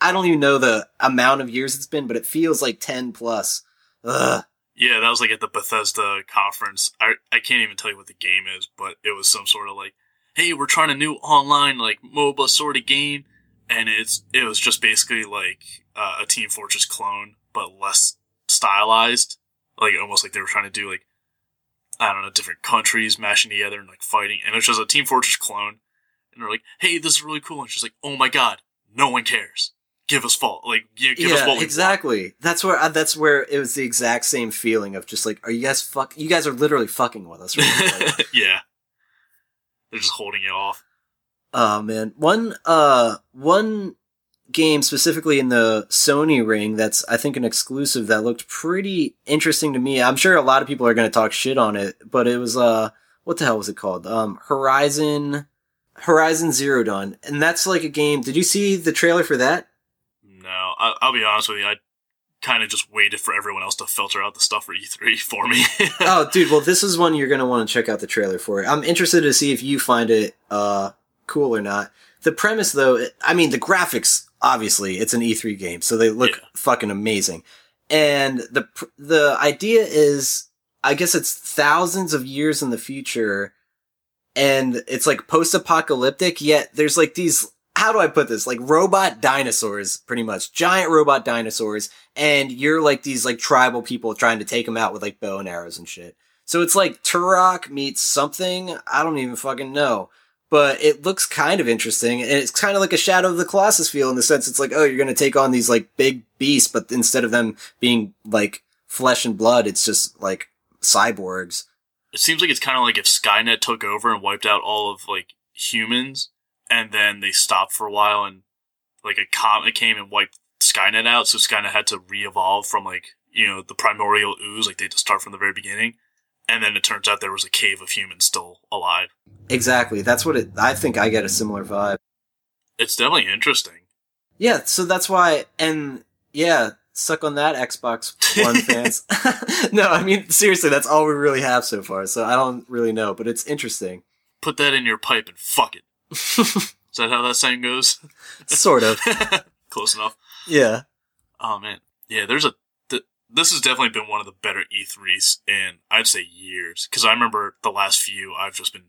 I don't even know the amount of years it's been, but it feels like ten plus. Ugh. Yeah, that was like at the Bethesda conference. I I can't even tell you what the game is, but it was some sort of like, hey, we're trying a new online like MOBA sort of game, and it's it was just basically like uh, a Team Fortress clone, but less stylized, like almost like they were trying to do like I don't know different countries mashing together and like fighting, and it's just a Team Fortress clone, and they're like, hey, this is really cool, and she's like, oh my god, no one cares. Give us fault, like you give us yeah, what we want. exactly. That's where uh, that's where it was the exact same feeling of just like, are you guys fuck? You guys are literally fucking with us. Right. Like, yeah. They're just holding you off. Oh man, one uh one game specifically in the Sony ring that's I think an exclusive that looked pretty interesting to me. I'm sure a lot of people are going to talk shit on it, but it was uh what the hell was it called? Um Horizon Horizon Zero Dawn. And that's like a game. Did you see the trailer for that? No, I, I'll be honest with you. I kind of just waited for everyone else to filter out the stuff for E3 for me. oh, dude, well this is one you're going to want to check out the trailer for. I'm interested to see if you find it uh cool or not. The premise though, I mean the graphics obviously it's an E3 game, so they look Yeah. fucking amazing. And the the idea is, I guess it's thousands of years in the future, and it's like post apocalyptic. Yet there's like these. How do I put this? Like robot dinosaurs, pretty much giant robot dinosaurs, and you're like these like tribal people trying to take them out with like bow and arrows and shit. So it's like Turok meets something I don't even fucking know but it looks kind of interesting and it's kind of like a shadow of the colossus feel in the sense it's like oh you're going to take on these like big beasts but instead of them being like flesh and blood it's just like cyborgs it seems like it's kind of like if Skynet took over and wiped out all of like humans, and then they stopped for a while, and like a comet came and wiped Skynet out, so Skynet had to re-evolve from like you know the primordial ooze, like they had to start from the very beginning, and then it turns out there was a cave of humans still alive. Exactly that's what it i think i get a similar vibe It's definitely interesting. yeah so that's why and yeah suck on that xbox one fans no i mean seriously that's all we really have so far so i don't really know but it's interesting Put that in your pipe and fuck it. Is that how that saying goes? sort of Close enough. yeah Oh man, yeah. There's a. Th- this has definitely been one of the better E3s in I'd say years because I remember the last few I've just been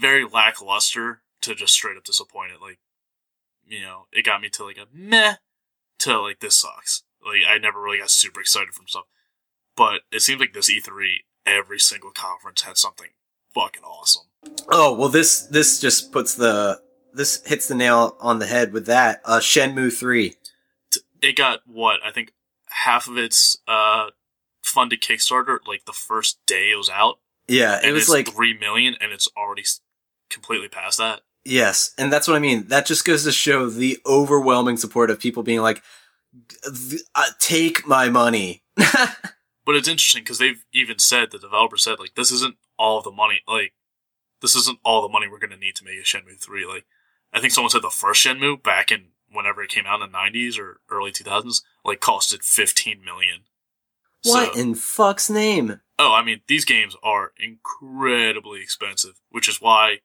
very lackluster to just straight up disappointed. Like, you know, it got me to like a meh to like this sucks. Like I never really got super excited from stuff, but it seems like this E3 every single conference had something fucking awesome. Oh well, this this just puts the this hits the nail on the head with that. Uh, Shenmue three. it got what I think half of its uh funded Kickstarter like the first day it was out. Yeah, it and was it's like three million, and it's already completely past that. yes, and that's what I mean. That just goes to show the overwhelming support of people being like, uh, "Take my money." But it's interesting because they've even said the developer said like this isn't all the money like this isn't all the money we're going to need to make a Shenmue three. Like I think someone said the first Shenmue back in whenever it came out in the nineties or early two thousands like costed fifteen million. what So- in fuck's name? Oh, I mean, these games are incredibly expensive, which is why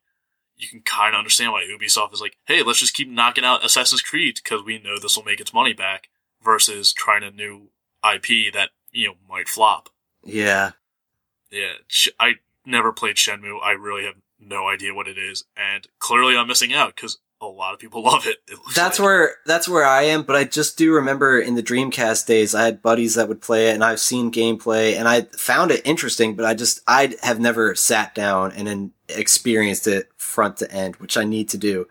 you can kind of understand why Ubisoft is like, hey, let's just keep knocking out Assassin's Creed because we know this will make its money back versus trying a new IP that, you know, might flop. Yeah, Yeah, I never played Shenmue. I really have no idea what it is. And clearly I'm missing out because a lot of people love it. it that's like. where that's where I am. But I just do remember in the Dreamcast days, I had buddies that would play it, and I've seen gameplay, and I found it interesting. But I just I have never sat down and then experienced it front to end, which I need to do.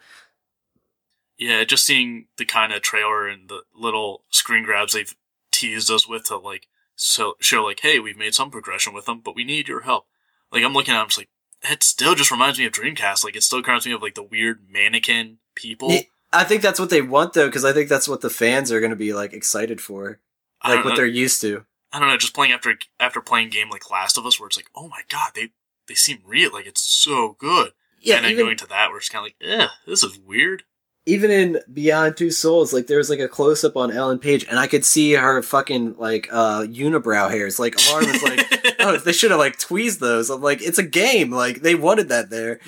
Yeah, just seeing the kind of trailer and the little screen grabs they've teased us with to like so show like, hey, we've made some progression with them, but we need your help. Like I'm looking at, it, I'm just like, it still just reminds me of Dreamcast. Like it still reminds me of like the weird mannequin people. I think that's what they want though, because I think that's what the fans are going to be like excited for, like what know, they're used to. I don't know, just playing after after playing game like Last of Us, where it's like, oh my god, they they seem real, like it's so good. Yeah, and then even going to that, where it's kind of like, eh, this is weird. even in Beyond Two Souls, like there was like a close up on Ellen Page, and I could see her fucking like uh unibrow hairs. Like arm was like, oh, they should have like tweezed those. I'm like, it's a game. Like they wanted that there.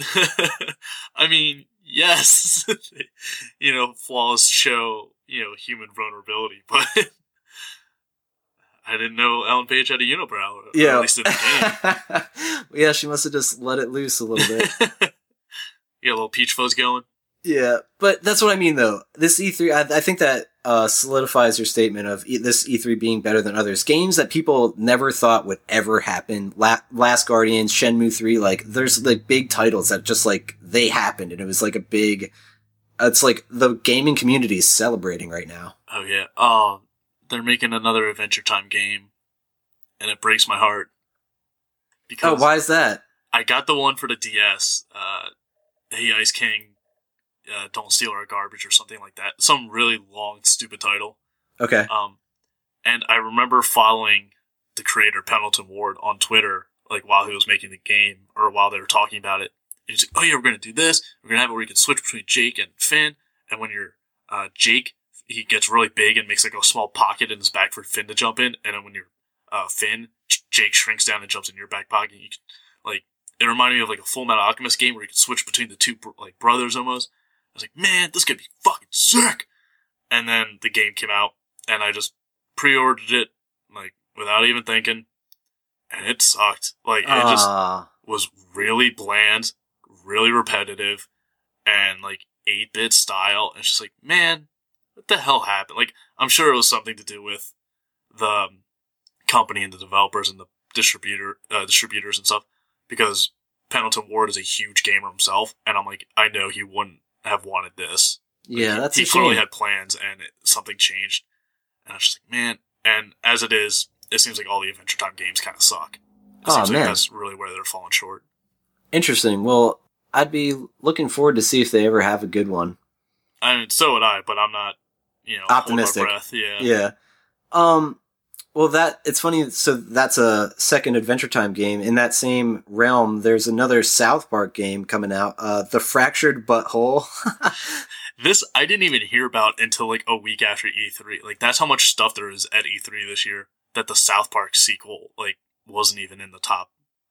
I mean, yes, you know, flaws show, you know, human vulnerability, but I didn't know Ellen Page had a unibrow. Yeah. At least in the yeah, she must have just let it loose a little bit. game. yeah, little peach fuzz going. Yeah, but that's what I mean though. This E3, I, I think that uh, solidifies your statement of e- this E3 being better than others. Games that people never thought would ever happen. La- Last Guardians, Shenmue 3, like there's like big titles that just like they happened and it was like a big, it's like the gaming community is celebrating right now. Oh yeah. Oh, they're making another Adventure Time game, and it breaks my heart. Because Oh, why is that? I got the one for the DS. Uh, hey Ice King, uh, don't steal our garbage or something like that. Some really long, stupid title. Okay. Um, and I remember following the creator Pendleton Ward on Twitter, like while he was making the game or while they were talking about it. And he's like, "Oh yeah, we're gonna do this. We're gonna have it where you can switch between Jake and Finn. And when you're uh, Jake, he gets really big and makes like a small pocket in his back for Finn to jump in. And then when you're uh, Finn, Jake shrinks down and jumps in your back pocket. You can like it reminded me of like a Full Metal Alchemist game where you can switch between the two br- like brothers almost. I was like, man, this could be fucking sick. And then the game came out, and I just pre-ordered it like without even thinking, and it sucked. Like it just Ah, was really bland, really repetitive, and like 8-bit style. And it's just like, man, what the hell happened? Like, I'm sure it was something to do with the um, company and the developers and the distributor, uh, distributors and stuff, because Pendleton Ward is a huge gamer himself, and I'm like, I know he wouldn't have wanted this. yeah, that's he clearly shame. had plans, and it, something changed. And I was just like, man. And as it is, it seems like all the Adventure Time games kind of suck. It Aw, seems like man. that's really where they're falling short. Interesting. Well, I'd be looking forward to see if they ever have a good one. I mean, so would I, but I'm not, you know, Optimistic. breath. Yeah. Yeah. Um. Well, that it's funny. So that's a second Adventure Time game in that same realm. There's another South Park game coming out. Uh, the Fractured Butthole. This I didn't even hear about until like a week after E3. Like that's how much stuff there is at E3 this year. That the South Park sequel like wasn't even in the top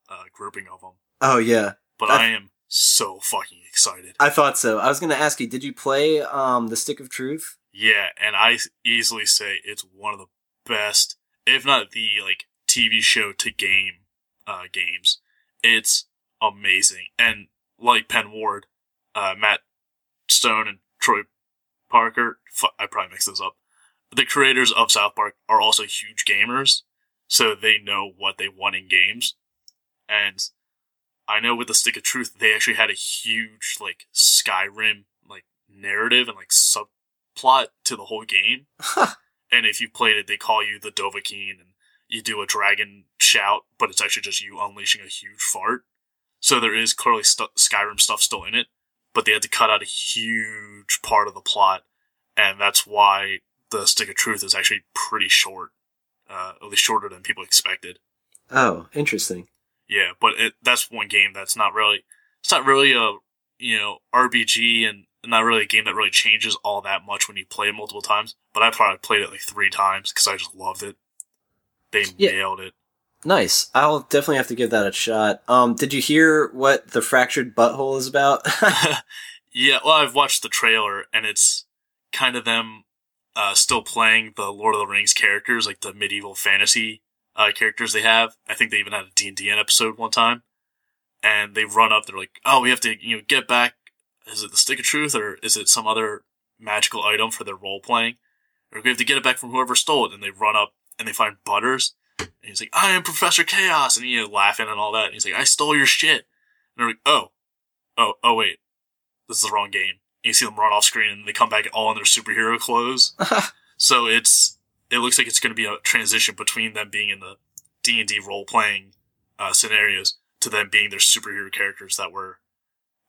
uh, grouping of them. oh yeah, But That- I am so fucking excited. I thought so. I was gonna ask you, did you play um the Stick of Truth? Yeah, and I easily say it's one of the best, if not the like TV show to game uh, games. It's amazing, and like Penn Ward, uh, Matt Stone, and Troy Parker. I probably mixed those up. The creators of South Park are also huge gamers, so they know what they want in games. And I know with the Stick of Truth, they actually had a huge like Skyrim like narrative and like subplot to the whole game. and if you've played it, they call you the Dovahkiin, and you do a dragon shout, but it's actually just you unleashing a huge fart. So there is clearly stu- Skyrim stuff still in it, but they had to cut out a huge part of the plot, and that's why the Stick of Truth is actually pretty short, uh, at least shorter than people expected. Oh, interesting. Yeah, but it, that's one game that's not really, it's not really a, you know, RPG and not really a game that really changes all that much when you play it multiple times. But I probably played it like three times because I just loved it. They Yeah. nailed it. Nice. I'll definitely have to give that a shot. Um, did you hear what the Fractured Butthole is about? yeah, well, I've watched the trailer and it's kind of them uh, still playing the Lord of the Rings characters, like the medieval fantasy uh, characters they have. I think they even had a D&D episode one time. And they run up, they're like, oh, we have to, you know, get back. Is it the Stick of Truth or is it some other magical item for their role playing? Or we have to get it back from whoever stole it. And they run up and they find Butters. And he's like, I am Professor Chaos. And, you know, laughing and all that. And he's like, I stole your shit. And they're like, oh, oh, oh, wait this is the wrong game. And you see them run off screen and they come back all in their superhero clothes. so it's it looks like it's going to be a transition between them being in the D and D role playing uh, scenarios to them being their superhero characters that were,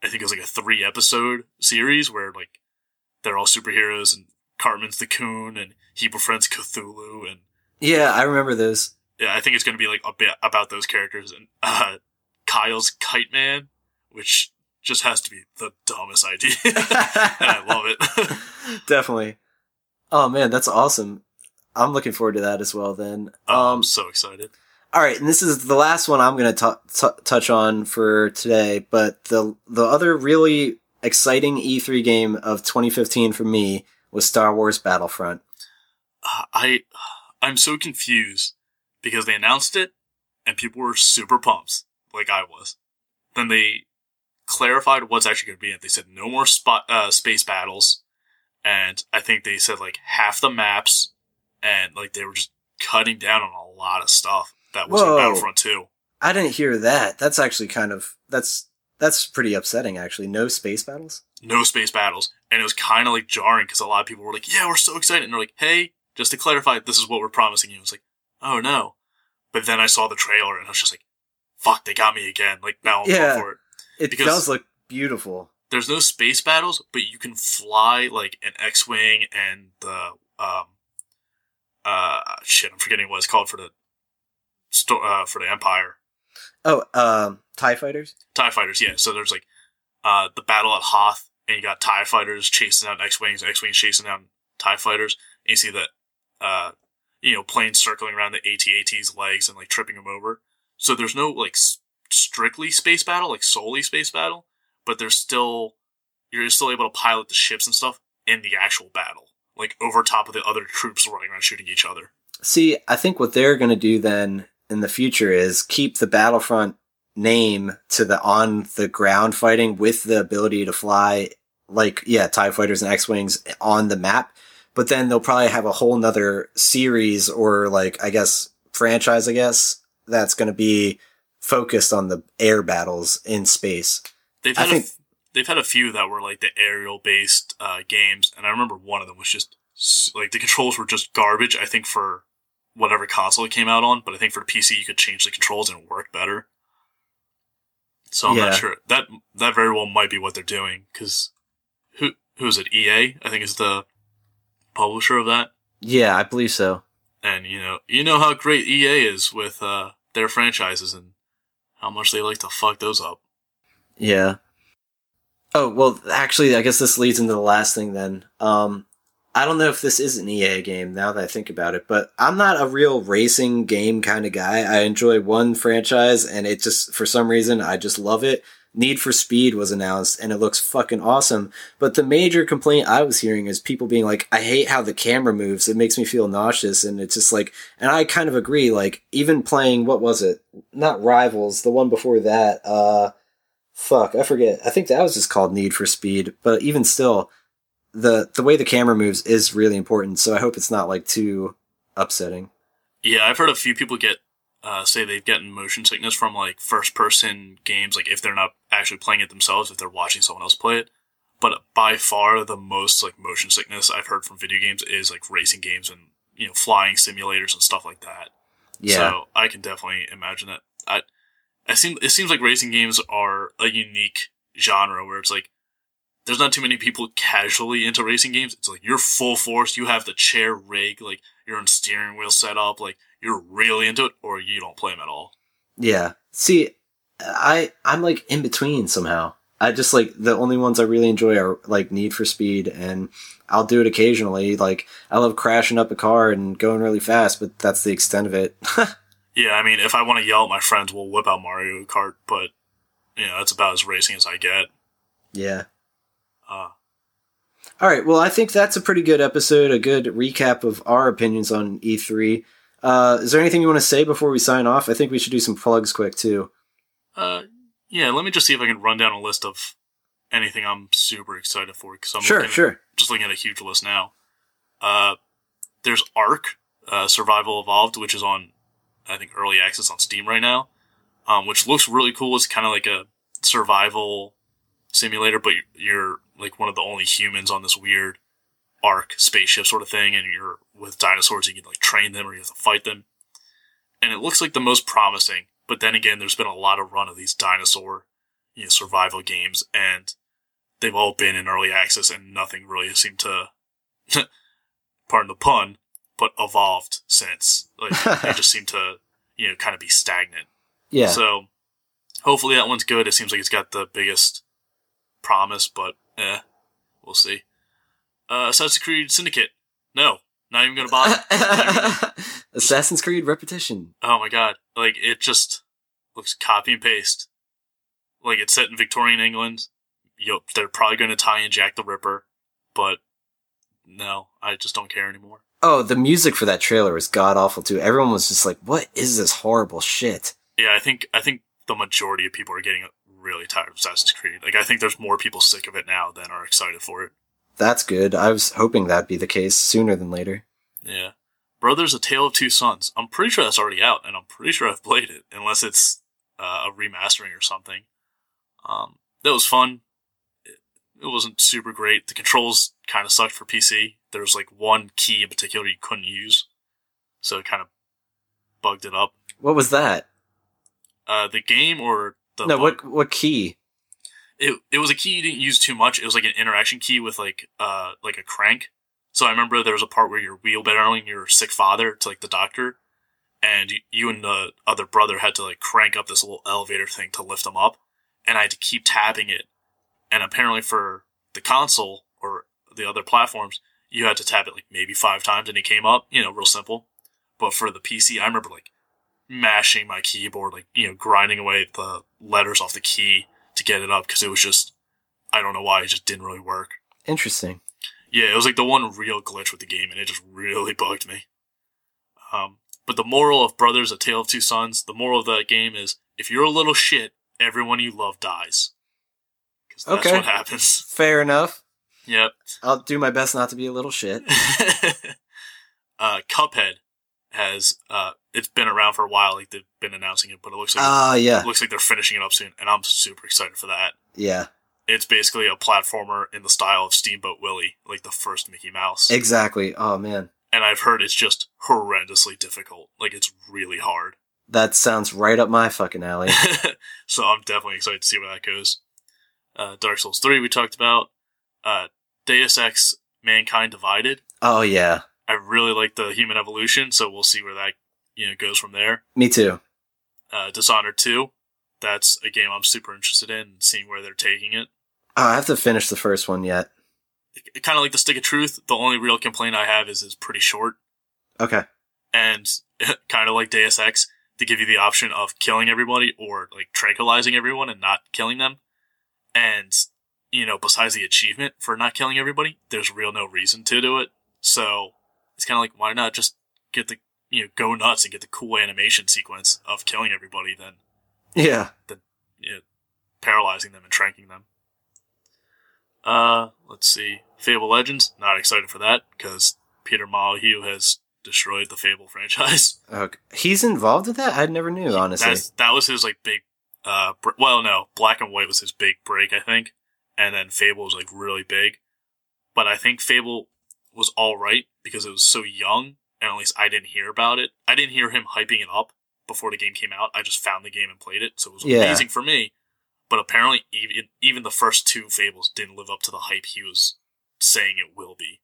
I think it was like a three episode series where like they're all superheroes and Cartman's the Coon and he befriends Cthulhu and yeah, I remember those. yeah, I think it's going to be like a bit about those characters and uh, Kyle's Kite Man, which just has to be the dumbest idea, and I love it. Definitely. Oh man, that's awesome. I'm looking forward to that as well. Then, Oh, um, I'm so excited. All right, and this is the last one I'm going to touch on for today. But the the other really exciting E3 game of 2015 for me was Star Wars Battlefront. Uh, I I'm so confused because they announced it and people were super pumped, like I was. Then they clarified what's actually going to be in it. They said no more spot uh, space battles, and I think they said like half the maps, and like they were just cutting down on a lot of stuff that was Whoa. in Battlefront 2. I didn't hear that. That's actually kind of that's that's pretty upsetting. Actually, no space battles. No space battles, and it was kind of like jarring because a lot of people were like, "Yeah, we're so excited," and they're like, "Hey, just to clarify, this is what we're promising you." It's like, "Oh no," but then I saw the trailer and I was just like, "Fuck, they got me again!" Like now I'm Yeah. for it. It Because- does look beautiful. there's no space battles, but you can fly like an X-wing and the um uh shit, I'm forgetting what it's called for the sto- uh for the Empire Oh, um, Tie fighters. Tie fighters. Yeah, so there's like uh the battle at Hoth, and you got Tie fighters chasing down X-wings, X-wings chasing down Tie fighters. And you see that uh you know planes circling around the AT-AT's legs and like tripping them over. So there's no like s- strictly space battle, like solely space battle, but there's still you're still able to pilot the ships and stuff in the actual battle, like over top of the other troops running around shooting each other. See, I think what they're going to do then in the future is keep the Battlefront name to the on the ground fighting with the ability to fly, like, yeah, TIE fighters and X Wings on the map. But then they'll probably have a whole nother series or, like, I guess, franchise, I guess, that's going to be focused on the air battles in space. They've had a think- f- they've had a few that were like the aerial based uh, games, and I remember one of them was just like the controls were just garbage. I think for whatever console it came out on, but I think for PC you could change the controls and work better. So I'm Yeah. not sure that that very well might be what they're doing because who who is it? EA I think is the publisher of that, Yeah, I believe so. and you know you know how great EA is with uh, their franchises and how much they like to fuck those up. Yeah. Oh, well, actually, I guess this leads into the last thing then. Um, I don't know if this is an EA game now that I think about it, but I'm not a real racing game kind of guy. I enjoy one franchise and it just, for some reason, I just love it. Need for Speed was announced and it looks fucking awesome. But the major complaint I was hearing is people being like, I hate how the camera moves. It makes me feel nauseous. And it's just like, and I kind of agree. Like, even playing, what was it? Not Rivals, the one before that. Uh, fuck, I forget. I think that was just called Need for Speed. But even still, the the way the camera moves is really important. So I hope it's not like too upsetting. Yeah, I've heard a few people get uh, say they've gotten motion sickness from like first person games, like if they're not actually playing it themselves, if they're watching someone else play it. But by far the most like motion sickness I've heard from video games is like racing games and you know flying simulators and stuff like that. Yeah, So I can definitely imagine that. I, I seem it seems like racing games are a unique genre where it's like there's not too many people casually into racing games. It's like you're full force, you have the chair rig, like you're on steering wheel set up, like you're really into it, or you don't play them at all. yeah. See, I I'm like in between somehow. I just like the only ones I really enjoy are like Need for Speed, and I'll do it occasionally. Like I love crashing up a car and going really fast, but that's the extent of it. Yeah, I mean, if I want to yell at my friends, we'll whip out Mario Kart, but you know that's about as racing as I get. yeah. Uh, All right. Well, I think that's a pretty good episode, a good recap of our opinions on E3. Uh, is there anything you want to say before we sign off? I think we should do some plugs quick too. uh, yeah, let me just see if I can run down a list of anything I'm super excited for because I'm Sure, sure. just looking at a huge list now. Uh, there's Ark, uh, Survival Evolved, which is on, I think, early access on Steam right now, um, which looks really cool. It's kind of like a survival simulator, but you're like one of the only humans on this weird Ark spaceship sort of thing, and you're with dinosaurs. You can like train them or you have to fight them, and it looks like the most promising. But then again, there's been a lot of run of these dinosaur, you know, survival games, and they've all been in early access, and nothing really seemed to, pardon the pun, but evolved since. Like they just seem to, you know, kind of be stagnant. Yeah. So hopefully that one's good. It seems like it's got the biggest promise, but eh, we'll see. Uh, Assassin's Creed Syndicate. No, not even gonna bother. Assassin's Creed Repetition. oh my god, like it just looks copy and paste. Like it's set in Victorian England. Yup, they're probably to tie in Jack the Ripper, but no, I just don't care anymore. Oh, the music for that trailer was god awful too. Everyone was just like, "What is this horrible shit?" Yeah, I think I think the majority of people are getting really tired of Assassin's Creed. Like I think there's more people sick of it now than are excited for it. That's good. I was hoping that'd be the case sooner than later. Yeah. Brothers: A Tale of Two Sons. I'm pretty sure that's already out, and I'm pretty sure I've played it, unless it's uh, a remastering or something. Um, that was fun. It, it wasn't super great. The controls kind of sucked for PC. There was like one key in particular you couldn't use, so it kind of bugged it up. What was that? Uh, the game or the no, bug? what what key? it it was a key you didn't use too much. It was like an interaction key with like uh like a crank. So I remember there was a part where you're wheelbarrowing your sick father to like the doctor, and you, you and the other brother had to like crank up this little elevator thing to lift him up, and I had to keep tapping it. And apparently for the console or the other platforms, you had to tap it like maybe five times and it came up. You know, real simple. But for the PC, I remember like mashing my keyboard, like you know, grinding away the letters off the key to get it up because it was just I don't know why it just didn't really work. Interesting. Yeah, it was like the one real glitch with the game, and it just really bugged me. Um, but the moral of Brothers: A Tale of Two Sons, the moral of that game is if you're a little shit, everyone you love dies. Because that's Okay. what happens. Fair enough. Yep. I'll do my best not to be a little shit. uh, Cuphead has uh, it's been around for a while. Like they've been announcing it, but it looks like Ah, yeah, it looks like they're finishing it up soon, and I'm super excited for that. yeah, It's basically a platformer in the style of Steamboat Willie, like the first Mickey Mouse. exactly. Oh man, and I've heard it's just horrendously difficult. Like it's really hard. that sounds right up my fucking alley. so I'm definitely excited to see where that goes. Uh, Dark Souls 3 we talked about. Uh, Deus Ex Mankind Divided. Oh yeah, I really like the Human Revolution, so we'll see where that you know goes from there. me too. Uh, Dishonored 2. That's a game I'm super interested in, seeing where they're taking it. Oh, I have to finish the first one yet. Kind of like the Stick of Truth. The only real complaint I have is it's pretty short. Okay. and kind of like Deus Ex, they give you the option of killing everybody or like tranquilizing everyone and not killing them. And you know, besides the achievement for not killing everybody, there's real no reason to do it. So it's kind of like why not just get the you know go nuts and get the cool animation sequence of killing everybody than Yeah. you know, paralyzing them and tranking them. Uh, let's see. Fable Legends, not excited for that because Peter Molyneux has destroyed the Fable franchise. Okay. He's involved with that. I never knew. Honestly. That's, that was his like big, uh, br- well, no, Black and White was his big break, I think, and then Fable was like really big. But I think Fable was all right because it was so young, and at least I didn't hear about it. I didn't hear him hyping it up before the game came out. I just found the game and played it, so it was Yeah. amazing for me. But apparently, even even the first two Fables didn't live up to the hype he was saying it will be.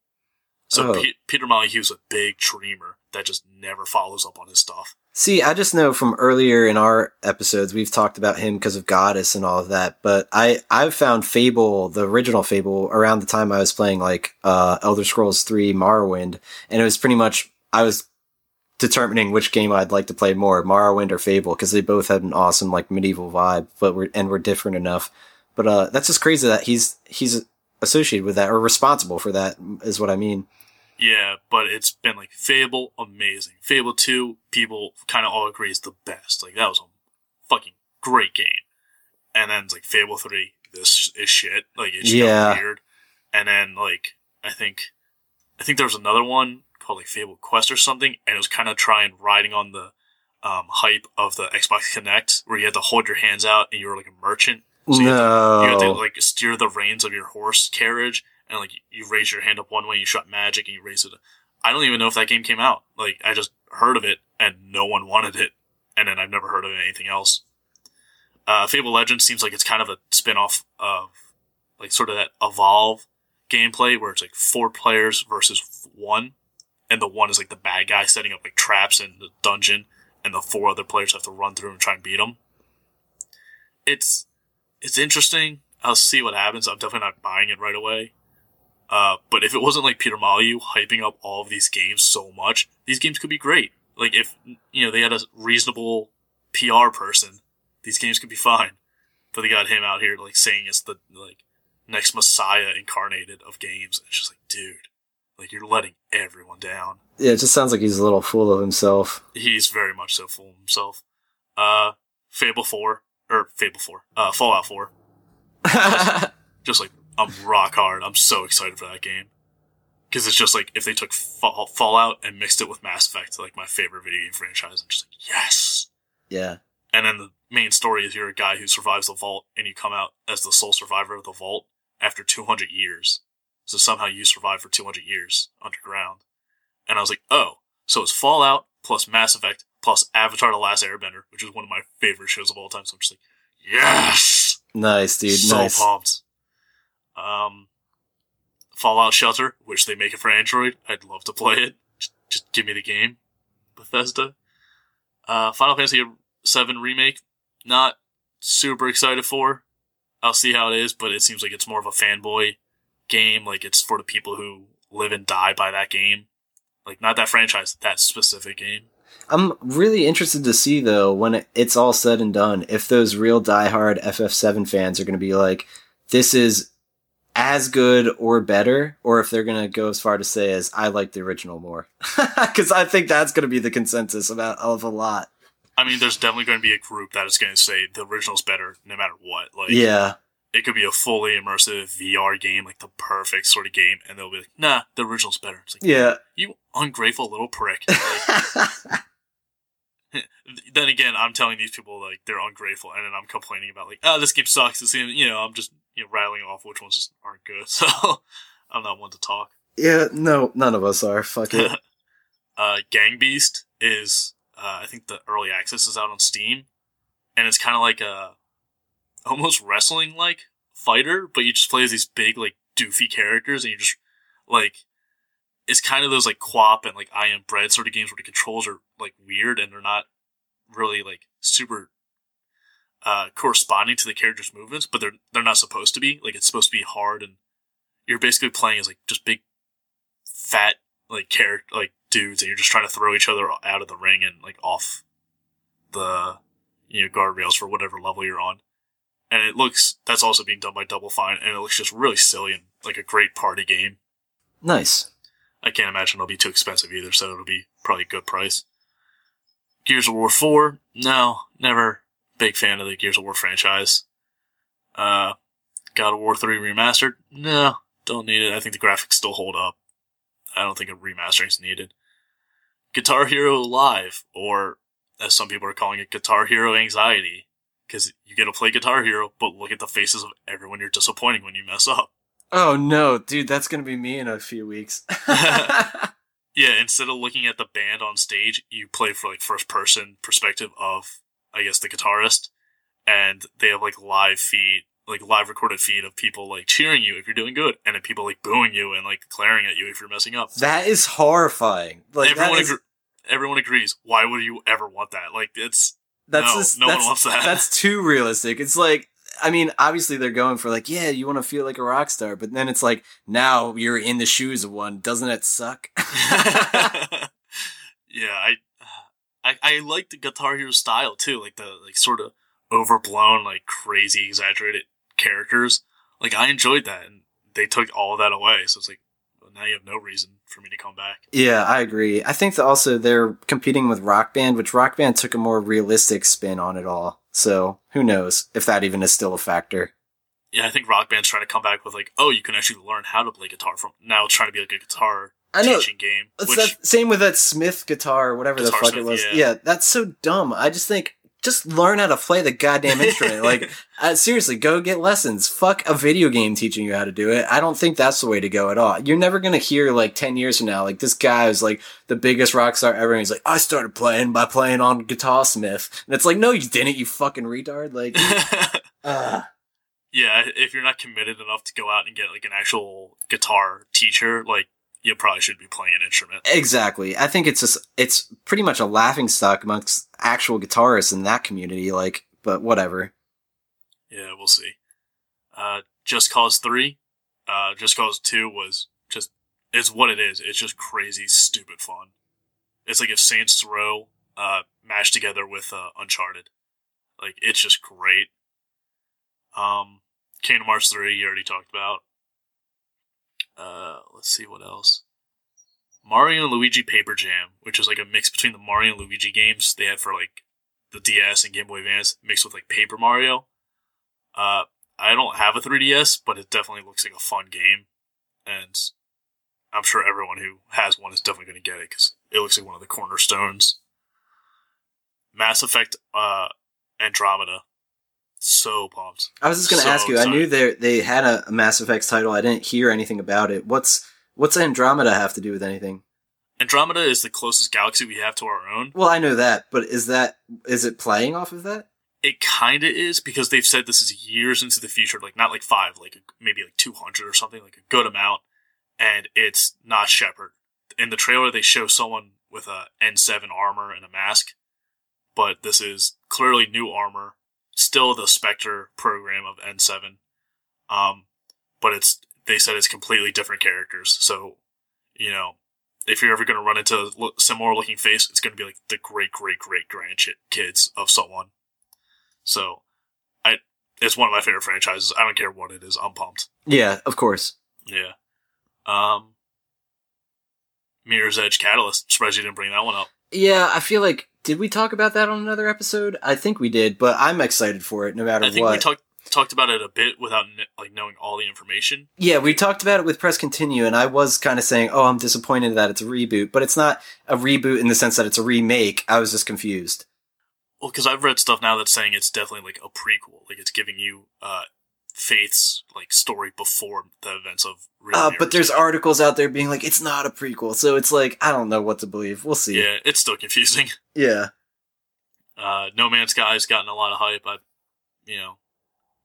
So Oh. Pe- Peter Molyneux's a big dreamer that just never follows up on his stuff. See, I just know from earlier in our episodes we've talked about him because of Godus and all of that, but I I've found Fable, the original Fable, around the time I was playing like uh Elder Scrolls 3 Morrowind, and it was pretty much I was determining which game I'd like to play more, Morrowind or Fable, because they both had an awesome like medieval vibe, but were and were different enough. But uh that's just crazy that he's he's associated with that or responsible for that is what I mean. Yeah, but it's been like Fable, amazing. Fable 2, people kind of all agree is the best. Like, that was a fucking great game. And then it's like Fable 3, this is shit. Like, it's Yeah. weird. And then, like, I think, I think there was another one called like Fable Quest or something, and it was kind of trying riding on the um, hype of the Xbox Kinect, where you had to hold your hands out and you were like a merchant. So you had to- you had to like steer the reins of your horse carriage, and like you raise your hand up one way, you shot magic, and you raise it. I don't even know if that game came out. Like I just heard of it, and no one wanted it, and then I've never heard of anything else. Uh, Fable Legends seems like it's kind of a spin-off of like sort of that evolve gameplay where it's like four players versus one, and the one is like the bad guy setting up like traps in the dungeon, and the four other players have to run through and try and beat them. It's it's interesting. I'll see what happens. I'm definitely not buying it right away. Uh, but if it wasn't like Peter Molyneux hyping up all of these games so much, these games could be great. Like if you know they had a reasonable PR person, these games could be fine. But they got him out here like saying it's the like next messiah incarnated of games. It's just like, dude, Like you're letting everyone down. Yeah, it just sounds like he's a little full of himself. He's very much so full of himself. Uh, Fable Four or Fable Four, uh, Fallout Four. Just like I'm rock hard. I'm so excited for that game because it's just like if they took Fall- Fallout and mixed it with Mass Effect, like my favorite video game franchise. I'm just like yes. yeah. And then the main story is you're a guy who survives the vault, and you come out as the sole survivor of the vault after 200 years. So somehow you survived for 200 years underground. And I was like, oh, so it's Fallout plus Mass Effect plus Avatar: The Last Airbender, which is one of my favorite shows of all time. So I'm just like, yes, Nice, dude. so nice. pumped. Um, Fallout Shelter, which they make it for Android. I'd love to play it. Just, just give me the game. Bethesda. Uh, Final Fantasy VII Remake. Not super excited for. I'll see how it is, but it seems like it's more of a fanboy game. Like it's for the people who live and die by that game. Like not that franchise, that specific game. I'm really interested to see though when it's all said and done if those real diehard FF7 fans are going to be like, this is as good or better, or if they're going to go as far to say as I like the original more, because I think that's going to be the consensus about of a lot. I mean, there's definitely going to be a group that is going to say the original's better no matter what. Like, Yeah, it could be a fully immersive VR game, like the perfect sort of game, and they'll be like, nah, the original's better. It's like, yeah. you ungrateful little prick. Like, then again, I'm telling these people like they're ungrateful, and then I'm complaining about like, oh, this game sucks. It's, you know, I'm just you know rattling off which ones just aren't good. So I'm not one to talk. yeah, no, none of us are. Fuck it. uh, Gang Beast is, uh, I think the early access is out on Steam, and it's kind of like a almost wrestling like fighter, but you just play as these big like doofy characters, and you just like it's kind of those like QWOP and like I Am Bread sort of games where the controls are like weird and they're not really like super uh, corresponding to the character's movements, but they're they're not supposed to be. Like it's supposed to be hard, and you're basically playing as like just big fat like character like dudes, and you're just trying to throw each other out of the ring and like off the you know guardrails for whatever level you're on. And it looks that's also being done by Double Fine, and it looks just really silly and like a great party game. nice. I can't imagine it'll be too expensive either, so it'll be probably a good price. Gears of War 4, no, never big fan of the Gears of War franchise. Uh, God of War 3 remastered, no, don't need it. I think the graphics still hold up. I don't think a remastering is needed. Guitar Hero Live, or as some people are calling it, Guitar Hero Anxiety, because you get to play Guitar Hero, but look at the faces of everyone you're disappointing when you mess up. Oh no, dude, that's gonna be me in a few weeks. Yeah, instead of looking at the band on stage, you play for like first person perspective of I guess the guitarist, and they have like live feed, like live recorded feed of people like cheering you if you're doing good, and then people like booing you and like glaring at you if you're messing up. that is horrifying. Like everyone, is, everyone agrees. Why would you ever want that? Like it's that's no, just, no one that's, that. That's too realistic. It's like I mean, obviously they're going for like, yeah, you want to feel like a rock star, but then it's like now you're in the shoes of one. Doesn't it suck? yeah, I, I I like the Guitar Hero style too, like the like sort of overblown, like crazy, exaggerated characters. Like I enjoyed that, and they took all that away. So it's like, well, now you have no reason for me to come back. yeah, I agree. I think that also they're competing with Rock Band, which Rock Band took a more realistic spin on it all. So who knows if that even is still a factor. Yeah, I think Rock Band's trying to come back with like, oh, you can actually learn how to play guitar from now. It's trying to be like a guitar I know. teaching game, It's which that same with that Smith guitar, whatever the fuck Smith, it was. yeah. Yeah. that's so dumb. I just think just learn how to play the goddamn instrument. like uh, seriously, go get lessons. Fuck a video game teaching you how to do it. I don't think that's the way to go at all. You're never gonna hear like ten years from now, like this guy who's like the biggest rock star ever. And he's like, I started playing by playing on Guitar Smith, and it's like, no, you didn't, you fucking retard. Like, uh, yeah, if you're not committed enough to go out and get like an actual guitar teacher, like you probably should be playing an instrument. Exactly. I think it's just it's pretty much a laughing stock amongst actual guitarists in that community. Like, but whatever. Yeah, we'll see. Uh, Just Cause 3, uh, Just Cause 2 was just, it's what it is. It's just crazy, stupid fun. It's like if Saints Row, uh, mashed together with, uh, Uncharted. Like, it's just great. Um, Kingdom Hearts 3, you already talked about. Uh, let's see what else. Mario and Luigi Paper Jam, which is like a mix between the Mario and Luigi games they had for like the DS and Game Boy Advance, mixed with like Paper Mario. Uh, I don't have a 3DS, but it definitely looks like a fun game, and I'm sure everyone who has one is definitely going to get it because it looks like one of the cornerstones. Mass Effect uh, Andromeda, so pumped. I was just going to So ask you. I knew they they had a, a Mass Effect title. I didn't hear anything about it. What's what's Andromeda have to do with anything? Andromeda is the closest galaxy we have to our own. Well, I know that, but is that is it playing off of that? It kind of is because they've said this is years into the future, like not like five, like maybe like 200 or something, like a good amount. And it's not Shepard. In the trailer, they show someone with a N7 armor and a mask, but this is clearly new armor, still the Spectre program of N7. Um, but it's, they said it's completely different characters. So, you know, if you're ever going to run into a similar looking face, it's going to be like the great, great, great grandkids of someone. So, I it's one of my favorite franchises. I don't care what it is. I'm pumped. Yeah, of course. Yeah. Um. Mirror's Edge Catalyst. Surprised you didn't bring that one up. Yeah, I feel like did we talk about that on another episode? I think we did, but I'm excited for it no matter what. I think what. we talked talked about it a bit without like knowing all the information. yeah, we talked about it with Press Continue, and I was kind of saying, "Oh, I'm disappointed that it's a reboot," but it's not a reboot in the sense that it's a remake. I was just confused. Well, because I've read stuff now that's saying it's definitely like a prequel. Like it's giving you uh Faith's like story before the events of. Real Uh, but there's articles out there being like, "It's not a prequel," so it's like I don't know what to believe. We'll see. Yeah, it's still confusing. yeah. Uh, no Man's Sky's gotten a lot of hype. I, you know,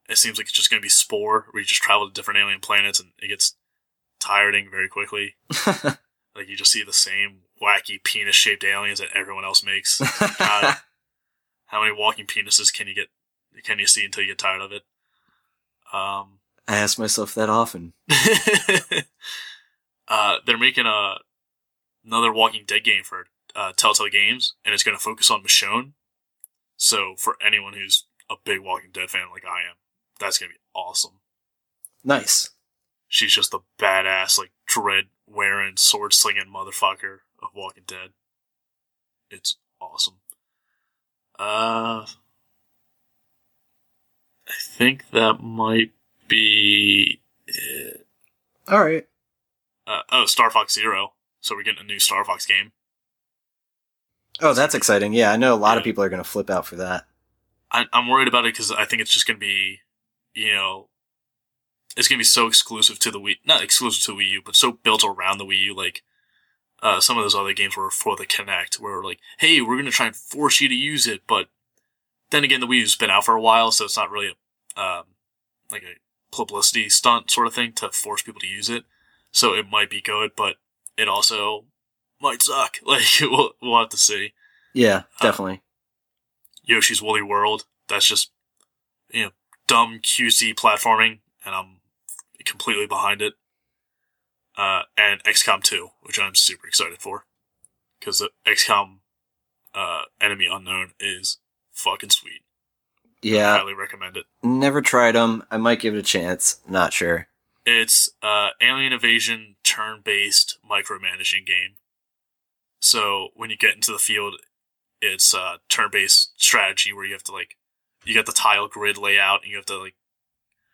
it seems like it's just going to be Spore, where you just travel to different alien planets, and it gets tiring very quickly. like you just see the same wacky penis-shaped aliens that everyone else makes. God, how many walking penises can you get? Can you see until you get tired of it? Um, I ask myself that often. uh, they're making a another Walking Dead game for uh, Telltale Games, and it's going to focus on Michonne. So for anyone who's a big Walking Dead fan like I am, that's going to be awesome. Nice. She's just the badass, like dread wearing, sword slinging motherfucker of Walking Dead. It's awesome. Uh, I think that might be it. All right. Uh, oh, Star Fox Zero. So we're getting a new Star Fox game. Oh, that's exciting. Yeah, I know a lot of people are going to flip out for that. I, I'm worried about it because I think it's just going to be, you know, it's going to be so exclusive to the Wii, not exclusive to Wii U, but so built around the Wii U. Like, uh, some of those other games were for the Kinect, where we're like, hey, we're going to try and force you to use it, but then again, the Wii U's been out for a while, so it's not really a, um, like a publicity stunt sort of thing to force people to use it. So it might be good, but it also might suck. Like, we'll, we'll have to see. Yeah, Uh, definitely. Yoshi's Woolly World. That's just you know dumb QC platforming, and I'm completely behind it. Uh, and XCOM 2, which I'm super excited for, because the XCOM uh, Enemy Unknown is fucking sweet. Yeah, I highly recommend it. never tried them. I might give it a chance. Not sure. It's uh, alien invasion turn-based micromanaging game. So when you get into the field, it's uh, turn-based strategy where you have to like you got the tile grid layout and you have to like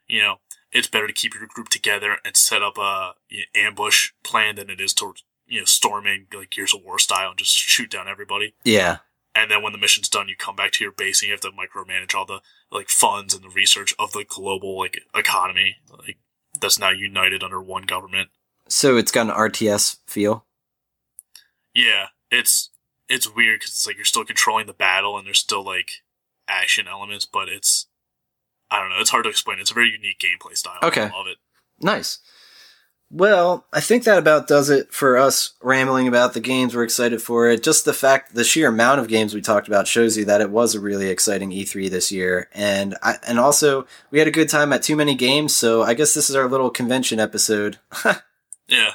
you know it's better to keep your group together and set up a you know, ambush plan than it is to you know storming like Gears of War style and just shoot down everybody. Yeah, And then when the mission's done, you come back to your base and you have to micromanage all the like funds and the research of the global like economy like that's now united under one government. so it's got an RTS feel. Yeah, it's it's weird because it's like you're still controlling the battle and there's still like action elements, but it's I don't know. It's hard to explain. It's a very unique gameplay style. Okay. I love it. Nice. Well, I think that about does it for us rambling about the games we're excited for. It just the fact, the sheer amount of games we talked about shows you that it was a really exciting E3 this year, and I, and also we had a good time at too many games. So I guess this is our little convention episode. Yeah,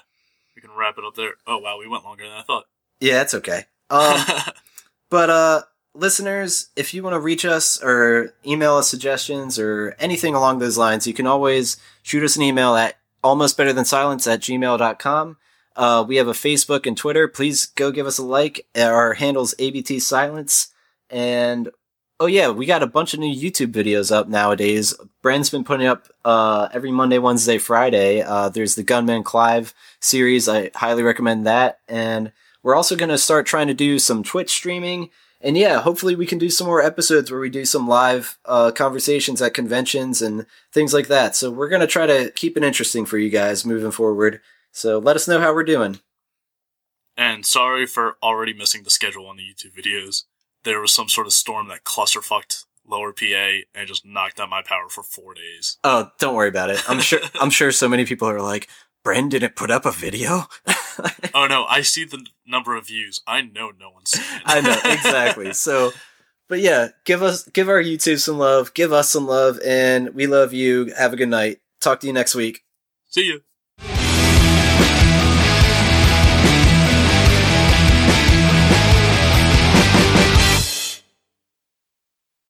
we can wrap it up there. Oh wow, we went longer than I thought. yeah, it's okay. Um, But uh listeners, if you want to reach us or email us suggestions or anything along those lines, you can always shoot us an email at almost better than silence at gmail.com. Uh, we have a Facebook and Twitter. Please go give us a like. Our handle's ABT Silence. And oh yeah, we got a bunch of new YouTube videos up nowadays. Bren's been putting up uh, every Monday, Wednesday, Friday. Uh, there's the Gunman Clive series. I highly recommend that. And we're also going to start trying to do some Twitch streaming. And yeah, hopefully we can do some more episodes where we do some live uh, conversations at conventions and things like that. So we're going to try to keep it interesting for you guys moving forward. So let us know how we're doing. And sorry for already missing the schedule on the YouTube videos. There was some sort of storm that clusterfucked lower PA and just knocked out my power for four days. Oh, don't worry about it. I'm sure. I'm sure so many people are like, Bren didn't put up a video. oh no, I see the number of views. I know no one's seen it. I know exactly. So, but yeah, give us, give our YouTube some love, give us some love, and we love you. Have a good night. Talk to you next week. See you.